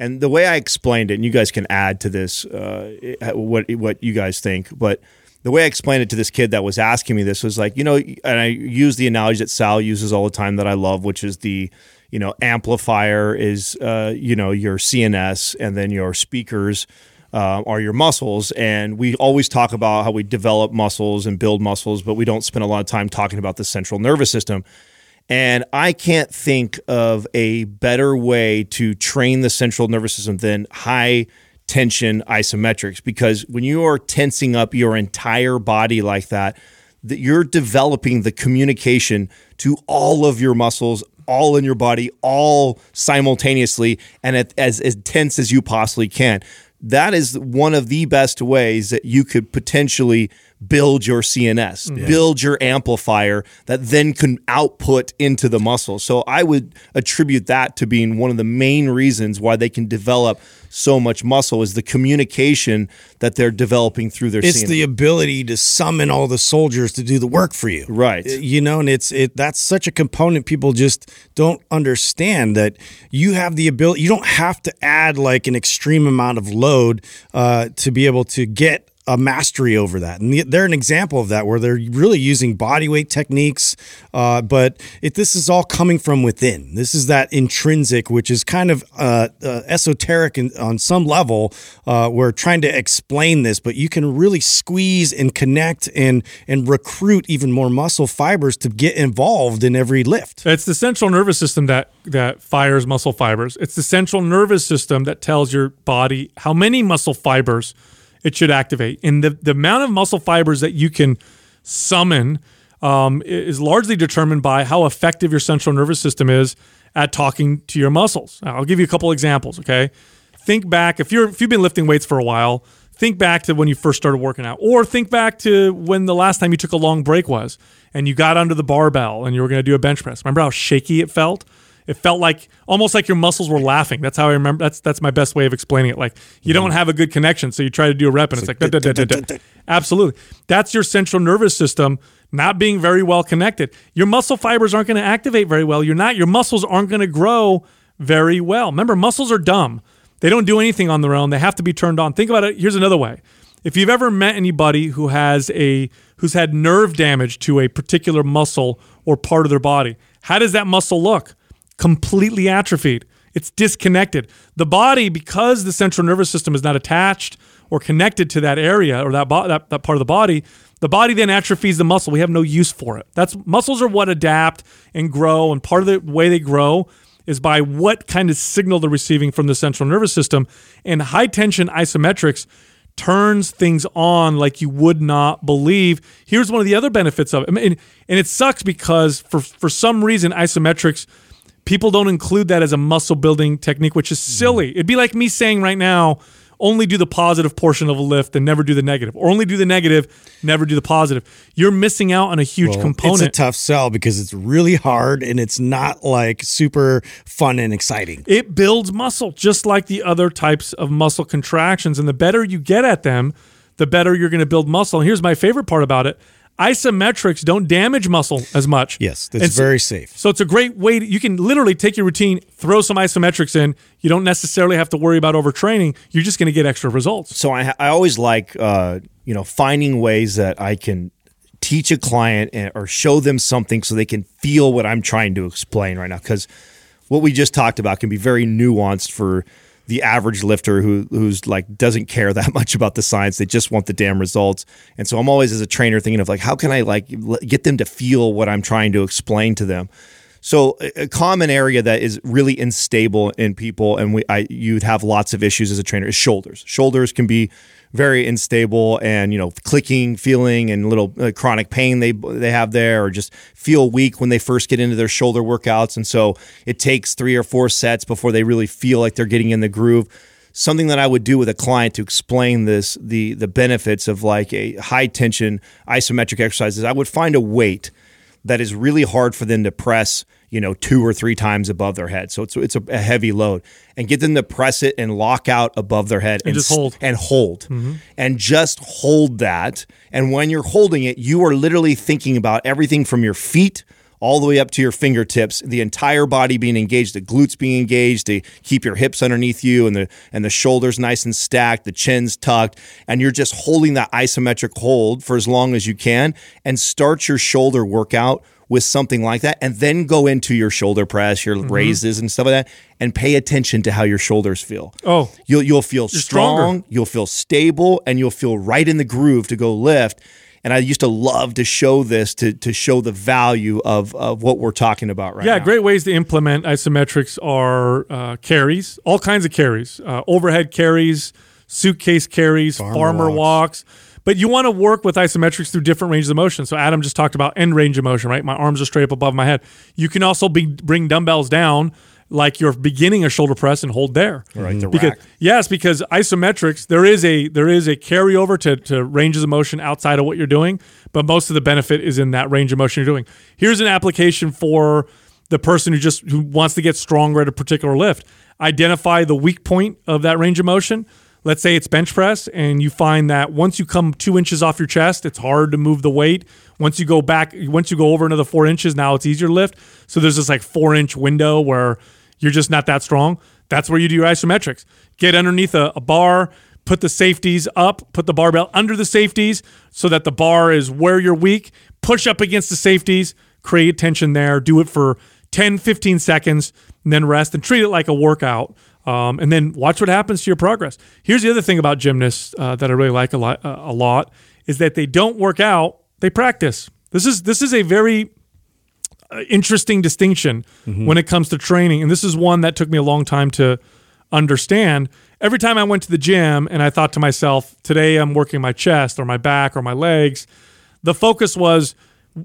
[SPEAKER 4] And the way I explained it, and you guys can add to this uh, what what you guys think, but the way I explained it to this kid that was asking me this was like, you know, and I use the analogy that Sal uses all the time that I love, which is the, you know, amplifier is, uh, you know, your CNS, and then your speakers uh, are your muscles. And we always talk about how we develop muscles and build muscles, but we don't spend a lot of time talking about the central nervous system. And I can't think of a better way to train the central nervous system than high tension isometrics because when you are tensing up your entire body like that, that you're developing the communication to all of your muscles all in your body all simultaneously and as, as tense as you possibly can that is one of the best ways that you could potentially build your CNS, mm-hmm. build your amplifier that then can output into the muscle. So I would attribute that to being one of the main reasons why they can develop so much muscle is the communication that they're developing through their
[SPEAKER 3] it's
[SPEAKER 4] CNS.
[SPEAKER 3] the ability to summon all the soldiers to do the work for you
[SPEAKER 4] right
[SPEAKER 3] you know and it's it that's such a component people just don't understand that you have the ability you don't have to add like an extreme amount of load uh, to be able to get a mastery over that. And they're an example of that where they're really using body weight techniques, uh, but it, this is all coming from within. This is that intrinsic, which is kind of uh, uh, esoteric in, on some level. Uh, we're trying to explain this, but you can really squeeze and connect and and recruit even more muscle fibers to get involved in every lift.
[SPEAKER 2] It's the central nervous system that that fires muscle fibers. It's the central nervous system that tells your body how many muscle fibers it should activate. And the, the amount of muscle fibers that you can summon um, is largely determined by how effective your central nervous system is at talking to your muscles. I'll give you a couple examples, okay? Think back if you're if you've been lifting weights for a while, think back to when you first started working out or think back to when the last time you took a long break was and you got under the barbell and you were going to do a bench press. Remember how shaky it felt? It felt like almost like your muscles were laughing. That's how I remember. That's that's my best way of explaining it. Like you don't have a good connection, so you try to do a rep, and it's, like, like absolutely. That's your central nervous system not being very well connected. Your muscle fibers aren't going to activate very well. You're not. Your muscles aren't going to grow very well. Remember, muscles are dumb. They don't do anything on their own. They have to be turned on. Think about it. Here's another way. If you've ever met anybody who has a who's had nerve damage to a particular muscle or part of their body, how does that muscle look? Completely atrophied. It's disconnected. The body, because the central nervous system is not attached or connected to that area or that, bo- that, that part of the body, the body then atrophies the muscle. We have no use for it. That's muscles are what adapt and grow, and part of the way they grow is by what kind of signal they're receiving from the central nervous system. And high tension isometrics turns things on like you would not believe. Here's one of the other benefits of it, I and, and it sucks because for for some reason isometrics people don't include that as a muscle building technique, which is silly. It'd be like me saying right now, only do the positive portion of a lift and never do the negative, or only do the negative, never do the positive. You're missing out on a huge well, component.
[SPEAKER 3] It's a tough sell because it's really hard and it's not like super fun and exciting.
[SPEAKER 2] It builds muscle just like the other types of muscle contractions. And the better you get at them, the better you're going to build muscle. And here's my favorite part about it isometrics don't damage muscle as much.
[SPEAKER 3] Yes, it's so, very safe.
[SPEAKER 2] So it's a great way. To, you can literally take your routine, throw some isometrics in. You don't necessarily have to worry about overtraining. You're just going to get extra results.
[SPEAKER 4] So I, I always like, uh, you know, finding ways that I can teach a client and, or show them something so they can feel what I'm trying to explain right now. Because what we just talked about can be very nuanced for the average lifter who who's like doesn't care (laughs) that much about the science. They just want the damn results. And so I'm always as a trainer thinking of like how can I like get them to feel what I'm trying to explain to them. So a common area that is really unstable in people, and we I, you'd have lots of issues as a trainer is shoulders. Shoulders can be very unstable and you know clicking feeling and little uh, chronic pain they they have there or just feel weak when they first get into their shoulder workouts. And so it takes 3 or 4 sets before they really feel like they're getting in the groove. Something that I would do with a client to explain this the the benefits of like a high tension isometric exercises I would find a weight that is really hard for them to press you know, two or three times above their head. So it's it's a, heavy load, and get them to press it and lock out above their head
[SPEAKER 2] and, and just hold
[SPEAKER 4] and hold mm-hmm. and just hold that. And when you're holding it, you are literally thinking about everything from your feet all the way up to your fingertips, the entire body being engaged, the glutes being engaged, to keep your hips underneath you and the and the shoulders nice and stacked, the chin's tucked, and you're just holding that isometric hold for as long as you can and start your shoulder workout with something like that and then go into your shoulder press, your
[SPEAKER 2] Mm-hmm.
[SPEAKER 4] raises and stuff like that and pay attention to how your shoulders feel.
[SPEAKER 2] Oh.
[SPEAKER 4] You'll you'll feel strong,
[SPEAKER 2] stronger.
[SPEAKER 4] you'll feel stable and you'll feel right in the groove to go lift. And I used to love to show this to to show the value of of what we're talking about right now.
[SPEAKER 2] Yeah,
[SPEAKER 4] now.
[SPEAKER 2] great ways to implement isometrics are uh, carries, all kinds of carries, uh, overhead carries, suitcase carries, farmer, walks. But you want to work with isometrics through different ranges of motion. So Adam just talked about end range of motion, right? My arms are straight up above my head. You can also be, bring dumbbells down like you're beginning a shoulder press and hold there.
[SPEAKER 4] Right, the
[SPEAKER 2] because,
[SPEAKER 4] rack.
[SPEAKER 2] Yes, because isometrics, there is a there is a carryover to, to ranges of motion outside of what you're doing, but most of the benefit is in that range of motion you're doing. Here's an application for the person who just who wants to get stronger at a particular lift. Identify the weak point of that range of motion. Let's say it's bench press, and you find that once you come two inches off your chest, it's hard to move the weight. Once you go back, once you go over another four inches, now it's easier to lift. So there's this like four inch window where you're just not that strong. That's where you do your isometrics. Get underneath a, a bar, put the safeties up, put the barbell under the safeties so that the bar is where you're weak. Push up against the safeties, create tension there. Do it for 10, 15 seconds, and then rest and treat it like a workout. Um, and then watch what happens to your progress. Here's the other thing about gymnasts uh, that I really like a lot, uh, a lot is that they don't work out; they practice. This is this is a very uh, interesting distinction when it comes to training. And this is one that took me a long time to understand. Every time I went to the gym and I thought to myself, today I'm working my chest or my back or my legs, the focus was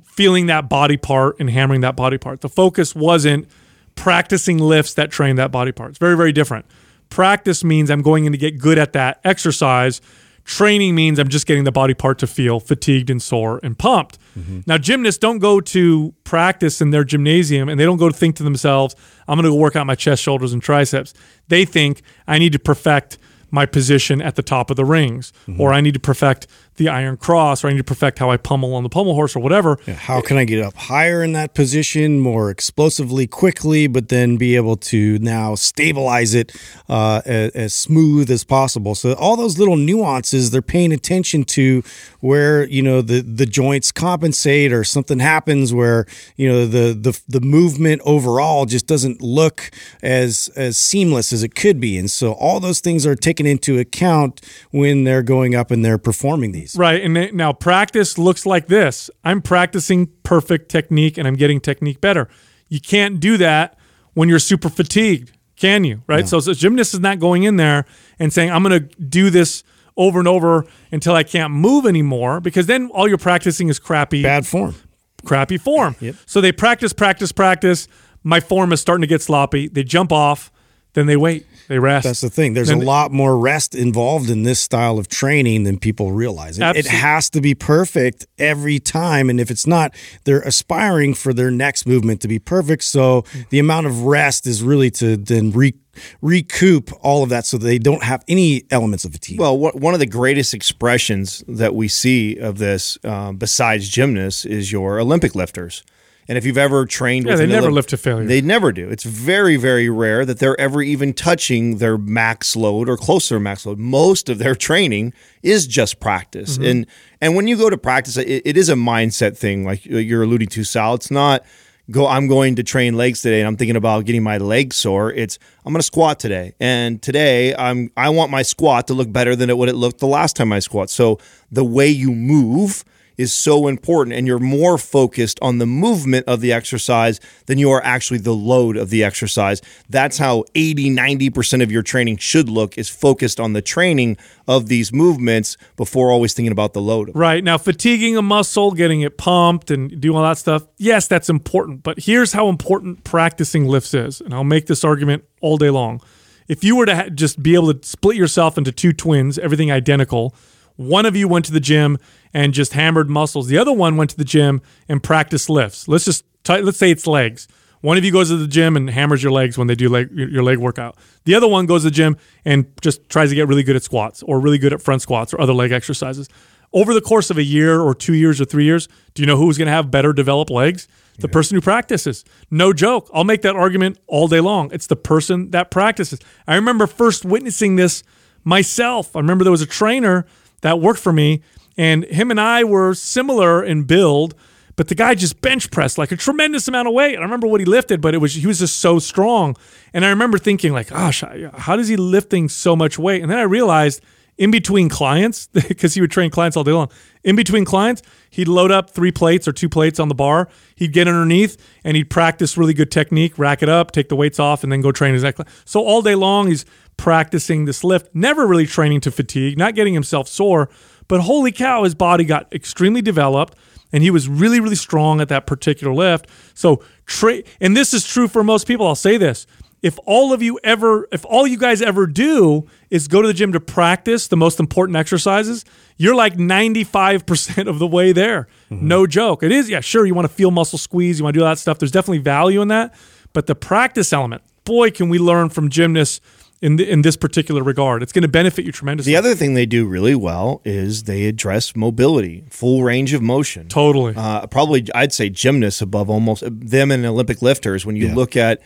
[SPEAKER 2] feeling that body part and hammering that body part. The focus wasn't practicing lifts that train that body part. It's very, very different. Practice means I'm going in to get good at that exercise. Training means I'm just getting the body part to feel fatigued and sore and pumped. Mm-hmm. Now, gymnasts don't go to practice in their gymnasium and they don't go to think to themselves, I'm going to go work out my chest, shoulders, and triceps. They think, I need to perfect my position at the top of the rings, mm-hmm. or I need to perfect the iron cross, or I need to perfect how I pummel on the pommel horse, or whatever.
[SPEAKER 3] How can I get up higher in that position more explosively, quickly, but then be able to now stabilize it uh, as, as smooth as possible? So all those little nuances they're paying attention to, where you know the the joints compensate or something happens where you know the the the movement overall just doesn't look as as seamless as it could be, and so all those things are taken into account when they're going up and they're performing these.
[SPEAKER 2] Right. And now practice looks like this I'm practicing perfect technique and I'm getting technique better. You can't do that when you're super fatigued, can you? Right. So, so gymnast is not going in there and saying, I'm going to do this over and over until I can't move anymore because then all you're practicing is crappy
[SPEAKER 3] Bad form.
[SPEAKER 2] crappy form. So they practice, practice, practice. My form is starting to get sloppy. They jump off, then they wait, they rest.
[SPEAKER 3] That's the thing. There's
[SPEAKER 2] Then-
[SPEAKER 3] a lot more rest involved in this style of training than people realize. It, it has to be perfect every time. And if it's not, they're aspiring for their next movement to be perfect. So the amount of rest is really to then re- recoup all of that so they don't have any elements of fatigue.
[SPEAKER 4] Well, wha- one of the greatest expressions that we see of this, um, besides gymnasts, is your Olympic lifters. And if you've ever trained,
[SPEAKER 2] Yeah, they never lift to failure.
[SPEAKER 4] They never do. It's very, very rare that they're ever even touching their max load or close to their max load. Most of their training is just practice,
[SPEAKER 2] Mm-hmm.
[SPEAKER 4] and and when you go to practice, it, it is a mindset thing, like you're alluding to, Sal. It's not go. I'm going to train legs today, and I'm thinking about getting my legs sore. It's I'm going to squat today, and today I'm I want my squat to look better than it what it looked the last time I squat. So the way you move is so important and you're more focused on the movement of the exercise than you are actually the load of the exercise. That's how 80, 90% of your training should look is focused on the training of these movements before always thinking about the load.
[SPEAKER 2] Right. Now, fatiguing a muscle, getting it pumped, and doing all that stuff, yes, that's important. But here's how important practicing lifts is. And I'll make this argument all day long. If you were to ha- just be able to split yourself into two twins, everything identical, one of you went to the gym and just hammered muscles, the other one went to the gym and practiced lifts. Let's just, t- let's say it's legs. One of you goes to the gym and hammers your legs when they do leg, your your leg workout. The other one goes to the gym and just tries to get really good at squats or really good at front squats or other leg exercises. Over the course of a year or two years or three years, do you know who's going to have better developed legs? The person who practices. No joke. I'll make that argument all day long. It's the person that practices. I remember first witnessing this myself. I remember there was a trainer that worked for me, and him and I were similar in build, but the guy just bench pressed like a tremendous amount of weight. I remember what he lifted, but it was he was just so strong. And I remember thinking like, ah, gosh, how does he lifting so much weight? And then I realized in between clients, (laughs) because he would train clients all day long, in between clients, he'd load up three plates or two plates on the bar. He'd get underneath and he'd practice really good technique, rack it up, take the weights off, and then go train his next. So all day long, he's practicing this lift, never really training to fatigue, not getting himself sore. But holy cow, his body got extremely developed and he was really, really strong at that particular lift. So, tra- and this is true for most people. I'll say this if all of you ever if all you guys ever do is go to the gym to practice the most important exercises you're like 95% of the way there mm-hmm. no joke it is yeah sure you want to feel muscle squeeze you want to do all that stuff there's definitely value in that but the practice element boy can we learn from gymnasts in, the, in this particular regard. It's going to benefit you tremendously.
[SPEAKER 4] The other thing they do really well is they address mobility, full range of motion.
[SPEAKER 2] Totally.
[SPEAKER 4] Uh, probably, I'd say gymnasts above almost them and Olympic lifters. When you yeah. look at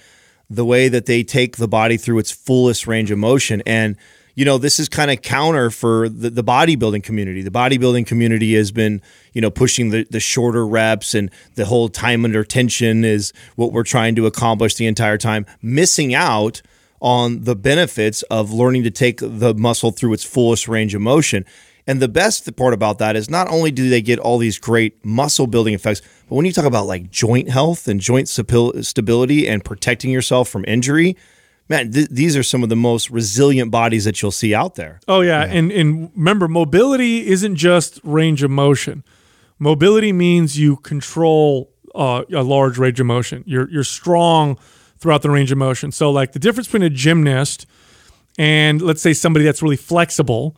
[SPEAKER 4] the way that they take the body through its fullest range of motion. And, you know, this is kind of counter for the, the bodybuilding community. The bodybuilding community has been, you know, pushing the, the shorter reps and the whole time under tension is what we're trying to accomplish the entire time, missing out on the benefits of learning to take the muscle through its fullest range of motion. And the best part about that is not only do they get all these great muscle building effects, but when you talk about like joint health and joint stability and protecting yourself from injury, man, th- these are some of the most resilient bodies that you'll see out there.
[SPEAKER 2] Oh yeah, yeah. and and remember, mobility isn't just range of motion. Mobility means you control uh, a large range of motion. You're you're strong throughout the range of motion. So like the difference between a gymnast and let's say somebody that's really flexible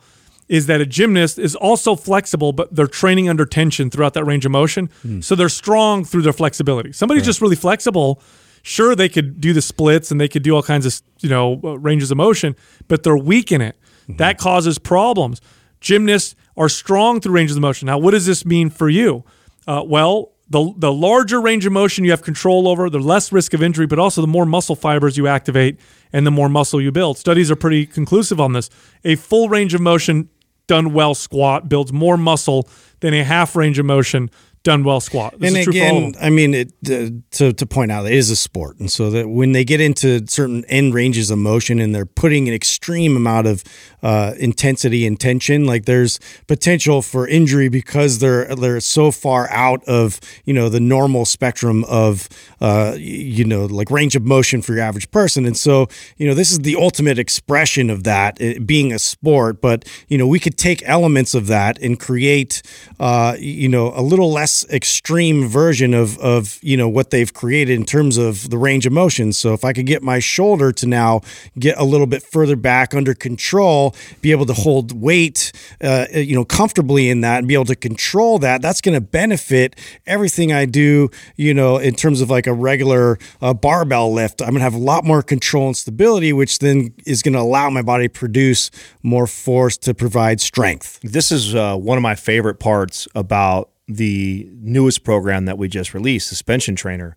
[SPEAKER 2] is that a gymnast is also flexible, but they're training under tension throughout that range of motion. Mm. So they're strong through their flexibility. Somebody's right. just really flexible. Sure, they could do the splits and they could do all kinds of you know uh, ranges of motion, but they're weak in it. Mm-hmm. That causes problems. Gymnasts are strong through ranges of motion. Now, what does this mean for you? Uh, well, the the larger range of motion you have control over, the less risk of injury, but also the more muscle fibers you activate and the more muscle you build. Studies are pretty conclusive on this. A full range of motion done well squat builds more muscle than a half range of motion done well squat.
[SPEAKER 3] This and again, I mean, it, uh, to to point out, it is a sport, and so that when they get into certain end ranges of motion and they're putting an extreme amount of uh, intensity and tension, like there's potential for injury because they're they're so far out of you know the normal spectrum of uh, you know like range of motion for your average person, and so you know this is the ultimate expression of that being a sport. But you know we could take elements of that and create uh, you know a little less less extreme version of of you know what they've created in terms of the range of motion. So if I could get my shoulder to now get a little bit further back under control, be able to hold weight, uh, you know, comfortably in that, and be able to control that, that's going to benefit everything I do. You know, in terms of like a regular uh, barbell lift, I'm going to have a lot more control and stability, which then is going to allow my body to produce more force to provide strength.
[SPEAKER 4] This is uh, one of my favorite parts about the newest program that we just released, Suspension Trainer.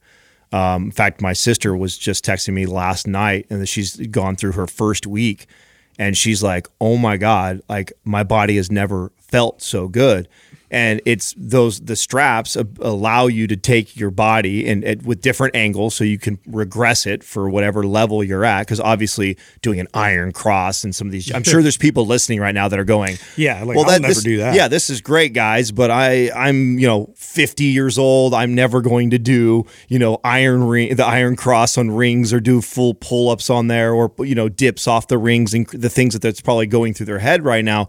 [SPEAKER 4] Um, in fact, my sister was just texting me last night, and she's gone through her first week, and she's like, "Oh my god, like my body has never felt so good." And it's those the straps allow you to take your body and, and, with different angles so you can regress it for whatever level you're at. Because obviously doing an iron cross and some of these i'm sure there's people listening right now that are going
[SPEAKER 3] yeah like, well I'll never
[SPEAKER 4] this,
[SPEAKER 3] do that.
[SPEAKER 4] Yeah this is great guys but i i'm you know 50 years old. I'm never going to do you know iron ring the iron cross on rings or do full pull-ups on there or you know dips off the rings and the things that that's probably going through their head right now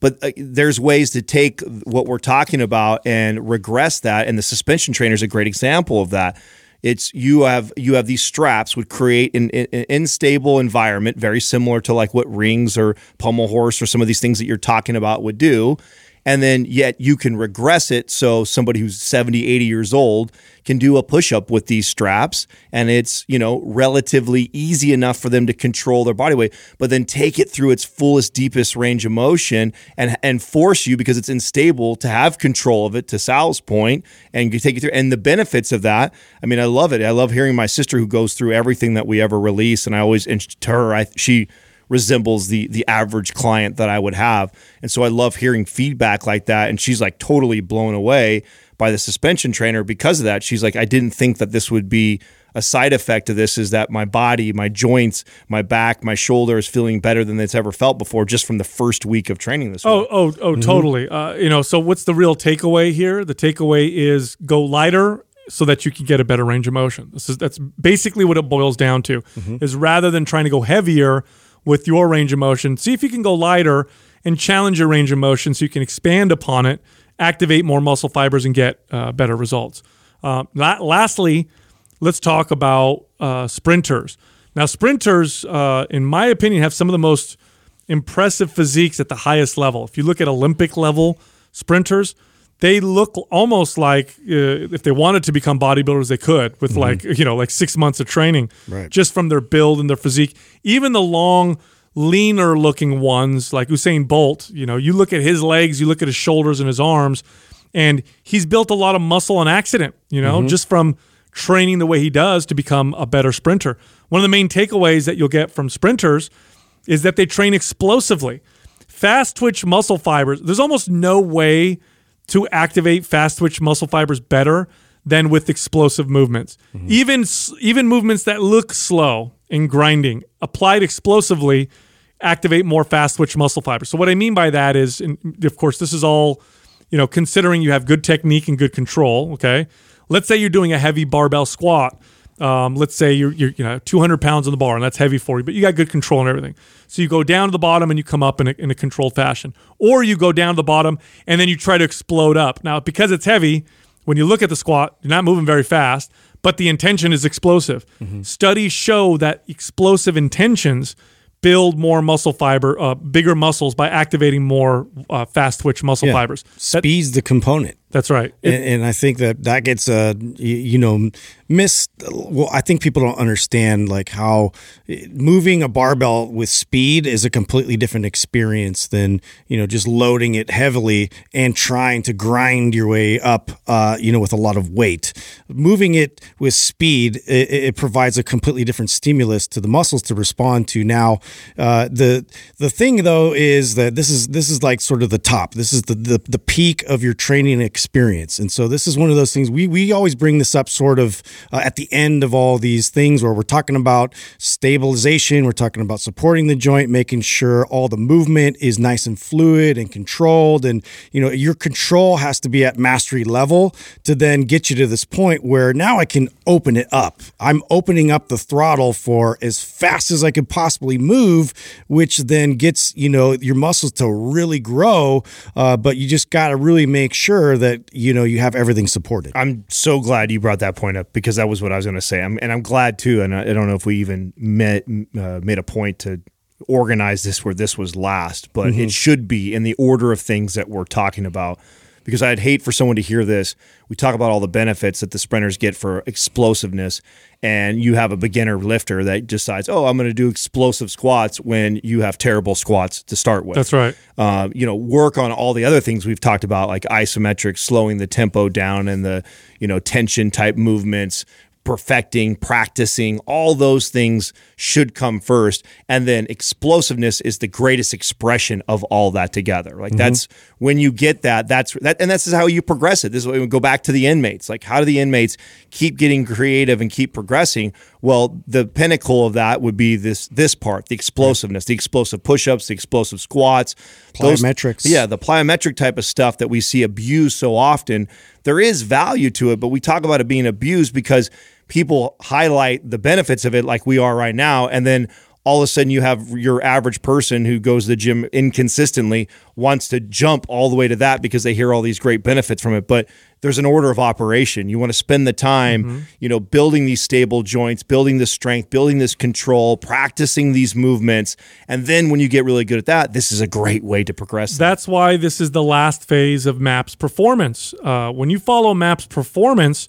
[SPEAKER 4] but uh, there's ways to take what we're talking about and regress that and the suspension trainer is a great example of that. It's you have you have these straps would create an, an, unstable environment very similar to like what rings or pommel horse or some of these things that you're talking about would do and then yet you can regress it so somebody who's 70 80 years old can do a push-up with these straps and it's you know relatively easy enough for them to control their body weight but then take it through its fullest deepest range of motion and and force you because it's unstable to have control of it to sal's point and you take it through. And the benefits of that i mean i love it. I love hearing my sister who goes through everything that we ever release and i always and to her i she resembles the the average client that I would have. And so I love hearing feedback like that and she's like totally blown away by the suspension trainer because of that. She's like I didn't think that this would be a side effect of this is that my body, my joints, my back, my shoulder is feeling better than it's ever felt before just from the first week of training this
[SPEAKER 2] Oh,
[SPEAKER 4] week.
[SPEAKER 2] oh, oh, totally. Uh, you know, so what's the real takeaway here? The takeaway is go lighter so that you can get a better range of motion. This is that's basically what it boils down to. Is rather than trying to go heavier with your range of motion, see if you can go lighter and challenge your range of motion so you can expand upon it, activate more muscle fibers, and get uh, better results. Uh, la- lastly, let's talk about uh, sprinters. Now, sprinters, uh, in my opinion, have some of the most impressive physiques at the highest level. If you look at Olympic level sprinters, they look almost like uh, if they wanted to become bodybuilders, they could with like you know like six months of training,
[SPEAKER 3] Right.
[SPEAKER 2] just from their build and their physique. Even the long, leaner looking ones like Usain Bolt, you know, you look at his legs, you look at his shoulders and his arms, and he's built a lot of muscle on accident. You know, just from training the way he does to become a better sprinter. One of the main takeaways that you'll get from sprinters is that they train explosively. Fast twitch muscle fibers, there's almost no way to activate fast twitch muscle fibers better than with explosive movements. Mm-hmm. Even s- even movements that look slow and grinding applied explosively activate more fast twitch muscle fibers. So what I mean by that is and of course this is all you know considering you have good technique and good control, okay? Let's say you're doing a heavy barbell squat. Um, let's say you're, you're you know 200 pounds on the bar and that's heavy for you, but you got good control and everything. So you go down to the bottom and you come up in a, in a controlled fashion, or you go down to the bottom and then you try to explode up. Now because it's heavy, when you look at the squat, you're not moving very fast, but the intention is explosive. Studies show that explosive intentions build more muscle fiber, uh, bigger muscles by activating more uh, fast twitch muscle
[SPEAKER 3] Yeah.
[SPEAKER 2] fibers. That-
[SPEAKER 3] Speed's the component.
[SPEAKER 2] That's right. It-
[SPEAKER 3] and, and I think that that gets uh you, you know missed. Well, I think people don't understand like how eh, moving a barbell with speed is a completely different experience than you know just loading it heavily and trying to grind your way up. Uh, you know, with a lot of weight. Moving it with speed, it, it provides a completely different stimulus to the muscles to respond to. Now, uh, the the thing though is that this is this is like sort of the top. This is the the, the peak of your training experience, and so this is one of those things we we always bring this up sort of uh, at the end of all these things where we're talking about stabilization, we're talking about supporting the joint, making sure all the movement is nice and fluid and controlled, and you know your control has to be at mastery level to then get you to this point where now I can open it up. I'm opening up the throttle for as fast as I could possibly move, which then gets you know your muscles to really grow. Uh, but you just got to really make sure that you know you have everything supported.
[SPEAKER 4] I'm so glad you brought that point up because that was what I was going to say. I'm, and I'm glad too. And I, I don't know if we even met, uh, made a point to organize this where this was last, but it should be in the order of things that we're talking about. Because I'd hate for someone to hear this. We talk about all the benefits that the sprinters get for explosiveness, and you have a beginner lifter that decides, "Oh, I'm going to do explosive squats," when you have terrible squats to start with
[SPEAKER 2] That's right.
[SPEAKER 4] uh, you know, work on all the other things we've talked about, like isometric, slowing the tempo down, and the you know tension type movements, perfecting, practicing. All those things should come first, and then explosiveness is the greatest expression of all that together. Like mm-hmm. that's when you get that. That's that, and this is how you progress it. This is why we go back to the inmates. Like how do the inmates keep getting creative and keep progressing? Well, the pinnacle of that would be this this part, the explosiveness, the explosive push-ups, the explosive squats, those-
[SPEAKER 3] Plyometrics.
[SPEAKER 4] yeah, the plyometric type of stuff that we see abused so often, there is value to it, but we talk about it being abused because people highlight the benefits of it like we are right now, and then all of a sudden you have your average person who goes to the gym inconsistently wants to jump all the way to that because they hear all these great benefits from it. But there's an order of operation. You want to spend the time,
[SPEAKER 2] Mm-hmm.
[SPEAKER 4] you know, building these stable joints, building this strength, building this control, practicing these movements. And then when you get really good at that, this is a great way to progress. that.
[SPEAKER 2] That's why this is the last phase of MAPS performance. Uh, when you follow MAPS performance,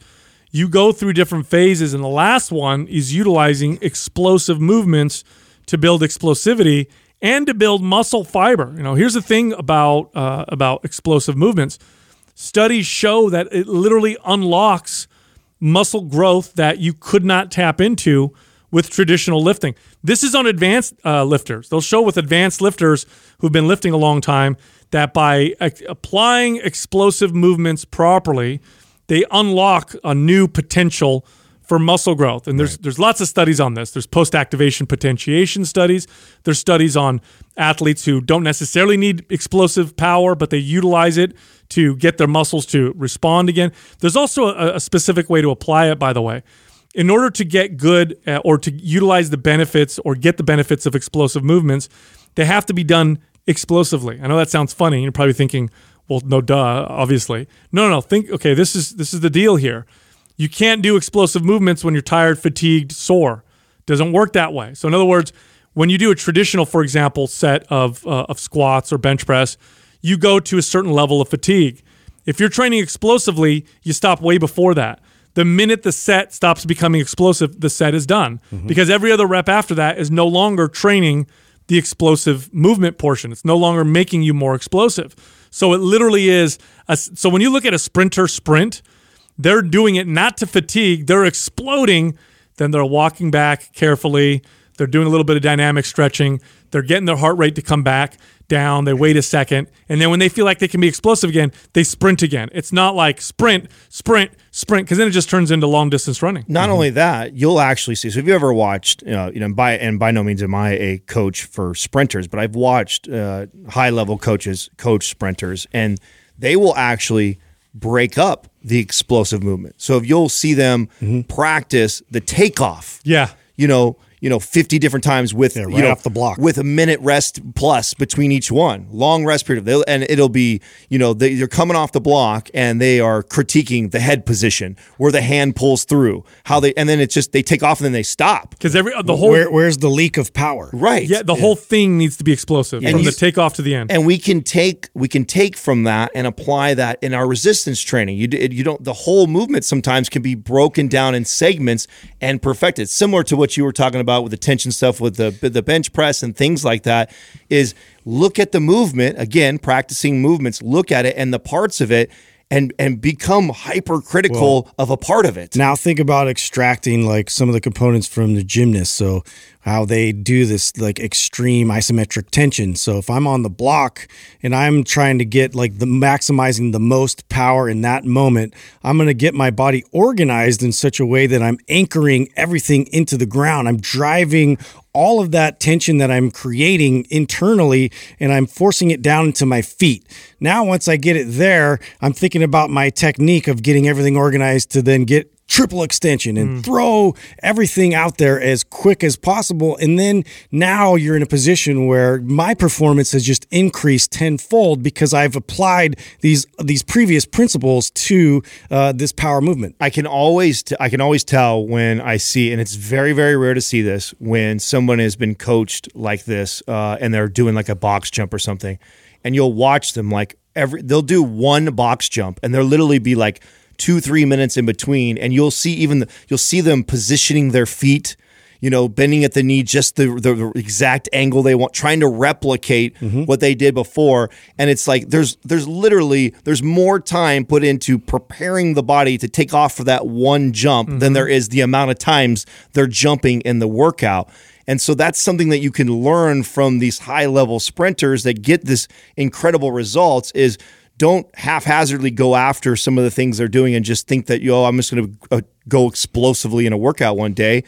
[SPEAKER 2] you go through different phases, and the last one is utilizing explosive movements to build explosivity and to build muscle fiber. You know, here's the thing about uh, about explosive movements. Studies show that it literally unlocks muscle growth that you could not tap into with traditional lifting. This is on advanced uh, lifters. They'll show with advanced lifters who've been lifting a long time that by ac- applying explosive movements properly, they unlock a new potential for muscle growth. And there's there's lots of studies on this. There's post activation potentiation studies. There's studies on athletes who don't necessarily need explosive power, but they utilize it to get their muscles to respond again. There's also a, a specific way to apply it, by the way. In order to get good uh, or to utilize the benefits or get the benefits of explosive movements, they have to be done explosively. I know that sounds funny. You're probably thinking, well, no, duh, obviously. No, no, no. Think, okay, this is this is the deal here. You can't do explosive movements when you're tired, fatigued, sore. Doesn't work that way. So in other words, when you do a traditional, for example, set of uh, of squats or bench press, you go to a certain level of fatigue. If you're training explosively, you stop way before that. The minute the set stops becoming explosive, the set is done because every other rep after that is no longer training the explosive movement portion. It's no longer making you more explosive. So it literally is. A, so when you look at a sprinter sprint, they're doing it not to fatigue, they're exploding. Then they're walking back carefully. They're doing a little bit of dynamic stretching. They're getting their heart rate to come back down. They wait a second. And then when they feel like they can be explosive again, they sprint again. It's not like sprint, sprint, sprint, because then it just turns into long distance running.
[SPEAKER 4] Not only that, you'll actually see. So, if you ever watched, you know, you know, by and by no means am I a coach for sprinters, but I've watched uh, high level coaches coach sprinters, and they will actually break up the explosive movement. So, if you'll see them practice the takeoff,
[SPEAKER 2] Yeah.
[SPEAKER 4] you know, you know, 50 different times with
[SPEAKER 3] right
[SPEAKER 4] you know,
[SPEAKER 3] off the block.
[SPEAKER 4] with a minute rest plus between each one, long rest period. They'll, and it'll be, you know, they, they're coming off the block and they are critiquing the head position where the hand pulls through, how they, and then it's just they take off and then they stop.
[SPEAKER 2] Because every the whole
[SPEAKER 3] Where, where's the leak of power?
[SPEAKER 4] Right.
[SPEAKER 2] yeah the whole thing needs to be explosive
[SPEAKER 4] And
[SPEAKER 2] from
[SPEAKER 4] you-
[SPEAKER 2] the takeoff to the end.
[SPEAKER 4] and we can take we can take from that and apply that in our resistance training. You d- you don't the whole movement sometimes can be broken down in segments and perfected. Similar to what you were talking about with the tension stuff with the the bench press and things like that is look at the movement again, practicing movements, look at it and the parts of it and and become hypercritical of a part of it.
[SPEAKER 3] Now think about extracting like some of the components from the gymnast. So how they do this like extreme isometric tension. So if I'm on the block and I'm trying to get like the maximizing the most power in that moment, I'm going to get my body organized in such a way that I'm anchoring everything into the ground. I'm driving all of that tension that I'm creating internally and I'm forcing it down into my feet. Now, once I get it there, I'm thinking about my technique of getting everything organized to then get triple extension and throw everything out there as quick as possible. And then now you're in a position where my performance has just increased tenfold because I've applied these these previous principles to uh, this power movement.
[SPEAKER 4] I can always t- I can always tell when I see, and it's very very rare to see this when someone has been coached like this, uh, and they're doing like a box jump or something, and you'll watch them like every they'll do one box jump, and they'll literally be like two three minutes in between, and you'll see even the, you'll see them positioning their feet. You know, bending at the knee, just the, the the exact angle they want, trying to replicate mm-hmm. what they did before, and it's like there's there's literally there's more time put into preparing the body to take off for that one jump than mm-hmm. there is the amount of times they're jumping in the workout. And so that's something that you can learn from these high level sprinters that get this incredible results is don't haphazardly go after some of the things they're doing and just think that yo I'm just going to uh, go explosively in a workout one day.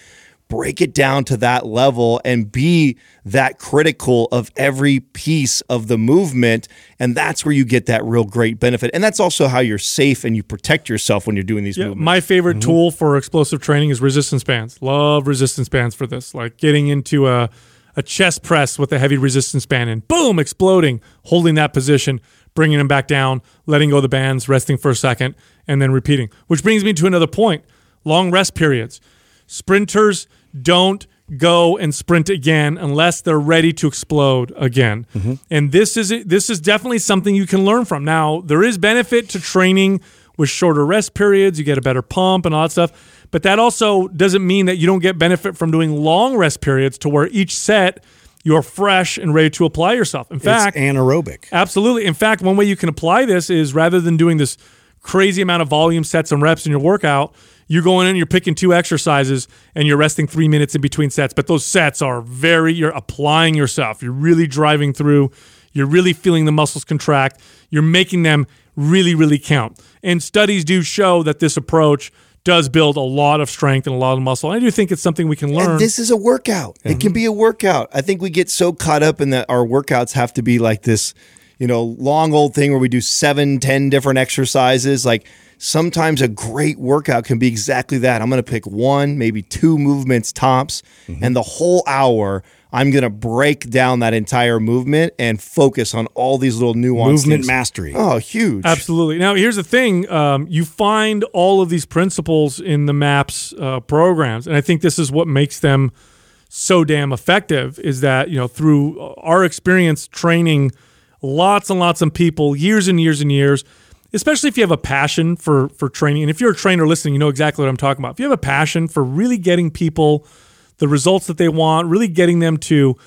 [SPEAKER 4] Break it down to that level and be that critical of every piece of the movement. And that's where you get that real great benefit. And that's also how you're safe and you protect yourself when you're doing these
[SPEAKER 2] Yeah,
[SPEAKER 4] movements.
[SPEAKER 2] my favorite tool for explosive training is resistance bands. Love resistance bands for this. Like getting into a a chest press with a heavy resistance band and boom, exploding, holding that position, bringing them back down, letting go of the bands, resting for a second, and then repeating. Which brings me to another point long rest periods. Sprinters don't go and sprint again unless they're ready to explode again. Mm-hmm. And this is this is definitely something you can learn from. Now, there is benefit to training with shorter rest periods, you get a better pump and all that stuff. But that also doesn't mean that you don't get benefit from doing long rest periods to where each set you're fresh and ready to apply yourself. In fact,
[SPEAKER 3] it's anaerobic.
[SPEAKER 2] Absolutely. In fact, one way you can apply this is rather than doing this crazy amount of volume sets and reps in your workout, you're going in, you're picking two exercises, and you're resting three minutes in between sets. But those sets are very, you're applying yourself. You're really driving through. You're really feeling the muscles contract. You're making them really, really count. And studies do show that this approach does build a lot of strength and a lot of muscle. I do think it's something we can learn.
[SPEAKER 4] And this is a workout. It can be a workout. I think we get so caught up in that our workouts have to be like this, you know, long old thing where we do seven, ten different exercises. Like sometimes a great workout can be exactly that. I'm going to pick one, maybe two movements tops, mm-hmm. and the whole hour. I'm going to break down that entire movement and focus on all these little nuances.
[SPEAKER 3] Movement mastery.
[SPEAKER 4] Oh, huge.
[SPEAKER 2] Absolutely. Now, here's the thing: um, you find all of these principles in the MAPS uh, programs, and I think this is what makes them so damn effective. Is that you know through our experience training lots and lots of people, years and years and years. Especially if you have a passion for for training, and if you're a trainer listening, you know exactly what I'm talking about. If you have a passion for really getting people the results that they want, really getting them to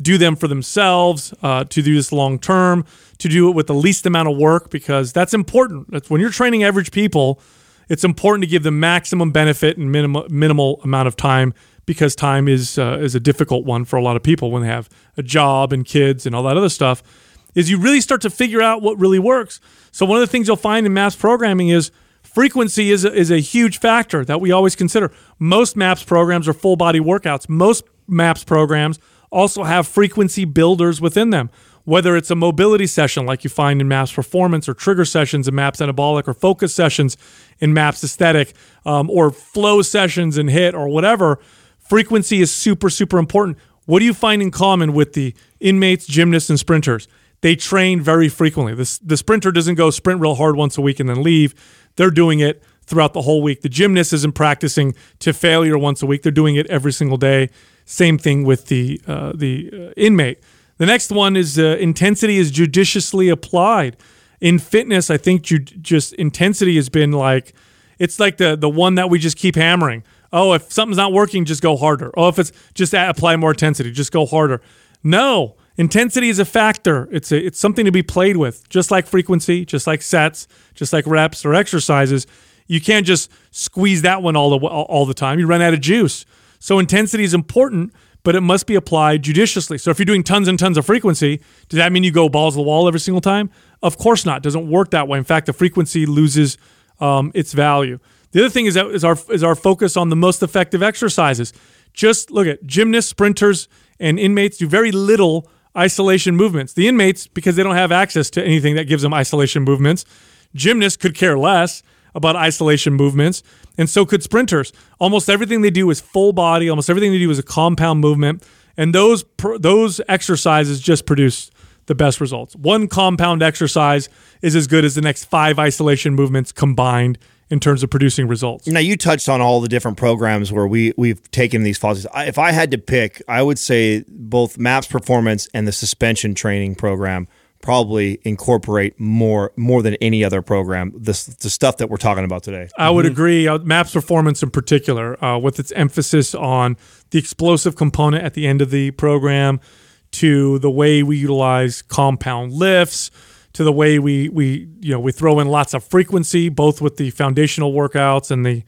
[SPEAKER 2] do them for themselves, uh, to do this long term, to do it with the least amount of work, because that's important. That's when you're training average people, it's important to give them maximum benefit and minimal minimal amount of time because time is uh, is a difficult one for a lot of people when they have a job and kids and all that other stuff. Is you really start to figure out what really works. So one of the things you'll find in MAPS programming is frequency is a, is a huge factor that we always consider. Most MAPS programs are full body workouts. Most MAPS programs also have frequency builders within them. Whether it's a mobility session like you find in MAPS Performance, or trigger sessions in MAPS Anabolic, or focus sessions in MAPS Aesthetic, um, or flow sessions in HIIT, or whatever, frequency is super, super important. What do you find in common with the inmates, gymnasts, and sprinters? They train very frequently. The, the sprinter doesn't go sprint real hard once a week and then leave. They're doing it throughout the whole week. The gymnast isn't practicing to failure once a week. They're doing it every single day. Same thing with the uh, the uh, inmate. The next one is uh, intensity is judiciously applied. In fitness, I think ju- just intensity has been like it's like the the one that we just keep hammering. Oh, if something's not working, just go harder. Oh, if it's just apply more intensity, just go harder. No, intensity is a factor. It's a, it's something to be played with, just like frequency, just like sets, just like reps or exercises. You can't just squeeze that one all the all, the time. You run out of juice. So intensity is important, but it must be applied judiciously. So if you're doing tons and tons of frequency, does that mean you go balls to the wall every single time? Of course not. It doesn't work that way. In fact, the frequency loses um, its value. The other thing is that is our is our focus on the most effective exercises. Just look at gymnasts, sprinters, and inmates do very little isolation movements. The inmates, because they don't have access to anything that gives them isolation movements, gymnasts could care less about isolation movements, and so could sprinters. Almost everything they do is full body. Almost everything they do is a compound movement, and those those exercises just produce the best results. One compound exercise is as good as the next five isolation movements combined in terms of producing results.
[SPEAKER 4] Now you touched on all the different programs where we we've taken these. I, if I had to pick, I would say both MAPS Performance and the suspension training program probably incorporate more more than any other program the, the stuff that we're talking about today.
[SPEAKER 2] I would agree. Uh, Maps Performance, in particular, uh, with its emphasis on the explosive component at the end of the program, to the way we utilize compound lifts, to the way we we you know we throw in lots of frequency, both with the foundational workouts and the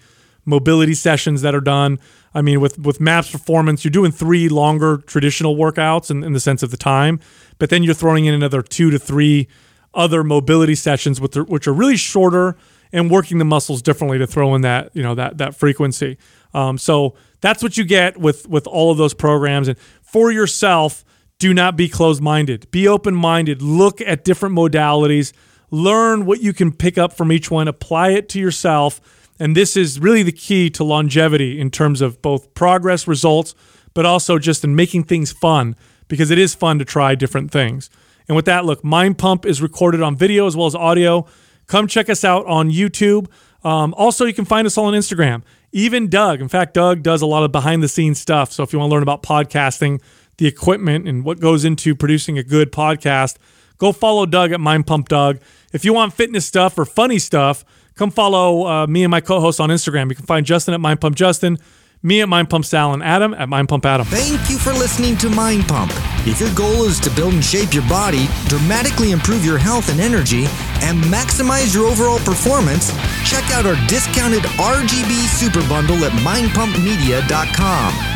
[SPEAKER 2] mobility sessions that are done. I mean, with with Maps Performance, you're doing three longer traditional workouts in, in the sense of the time, but then you're throwing in another two to three other mobility sessions, are, which are really shorter and working the muscles differently to throw in that you know that that frequency. Um, so that's what you get with with all of those programs, and for yourself, do not be closed minded. Be open minded. Look at different modalities. Learn what you can pick up from each one. Apply it to yourself. And this is really the key to longevity in terms of both progress, results, but also just in making things fun because it is fun to try different things. And with that, look, Mind Pump is recorded on video as well as audio. Come check us out on YouTube. Um, also, you can find us all on Instagram. Even Doug. In fact, Doug does a lot of behind the scenes stuff. So if you want to learn about podcasting, the equipment, and what goes into producing a good podcast, go follow Doug at Mind Pump Doug. If you want fitness stuff or funny stuff, come follow uh, me and my co host on Instagram. You can find Justin at Mind Pump Justin me at Mind Pump Sal and Adam at Mind Pump Adam.
[SPEAKER 5] Thank you for listening to Mind Pump. If your goal is to build and shape your body, dramatically improve your health and energy, and maximize your overall performance, check out our discounted RGB Super Bundle at mindpumpmedia.com.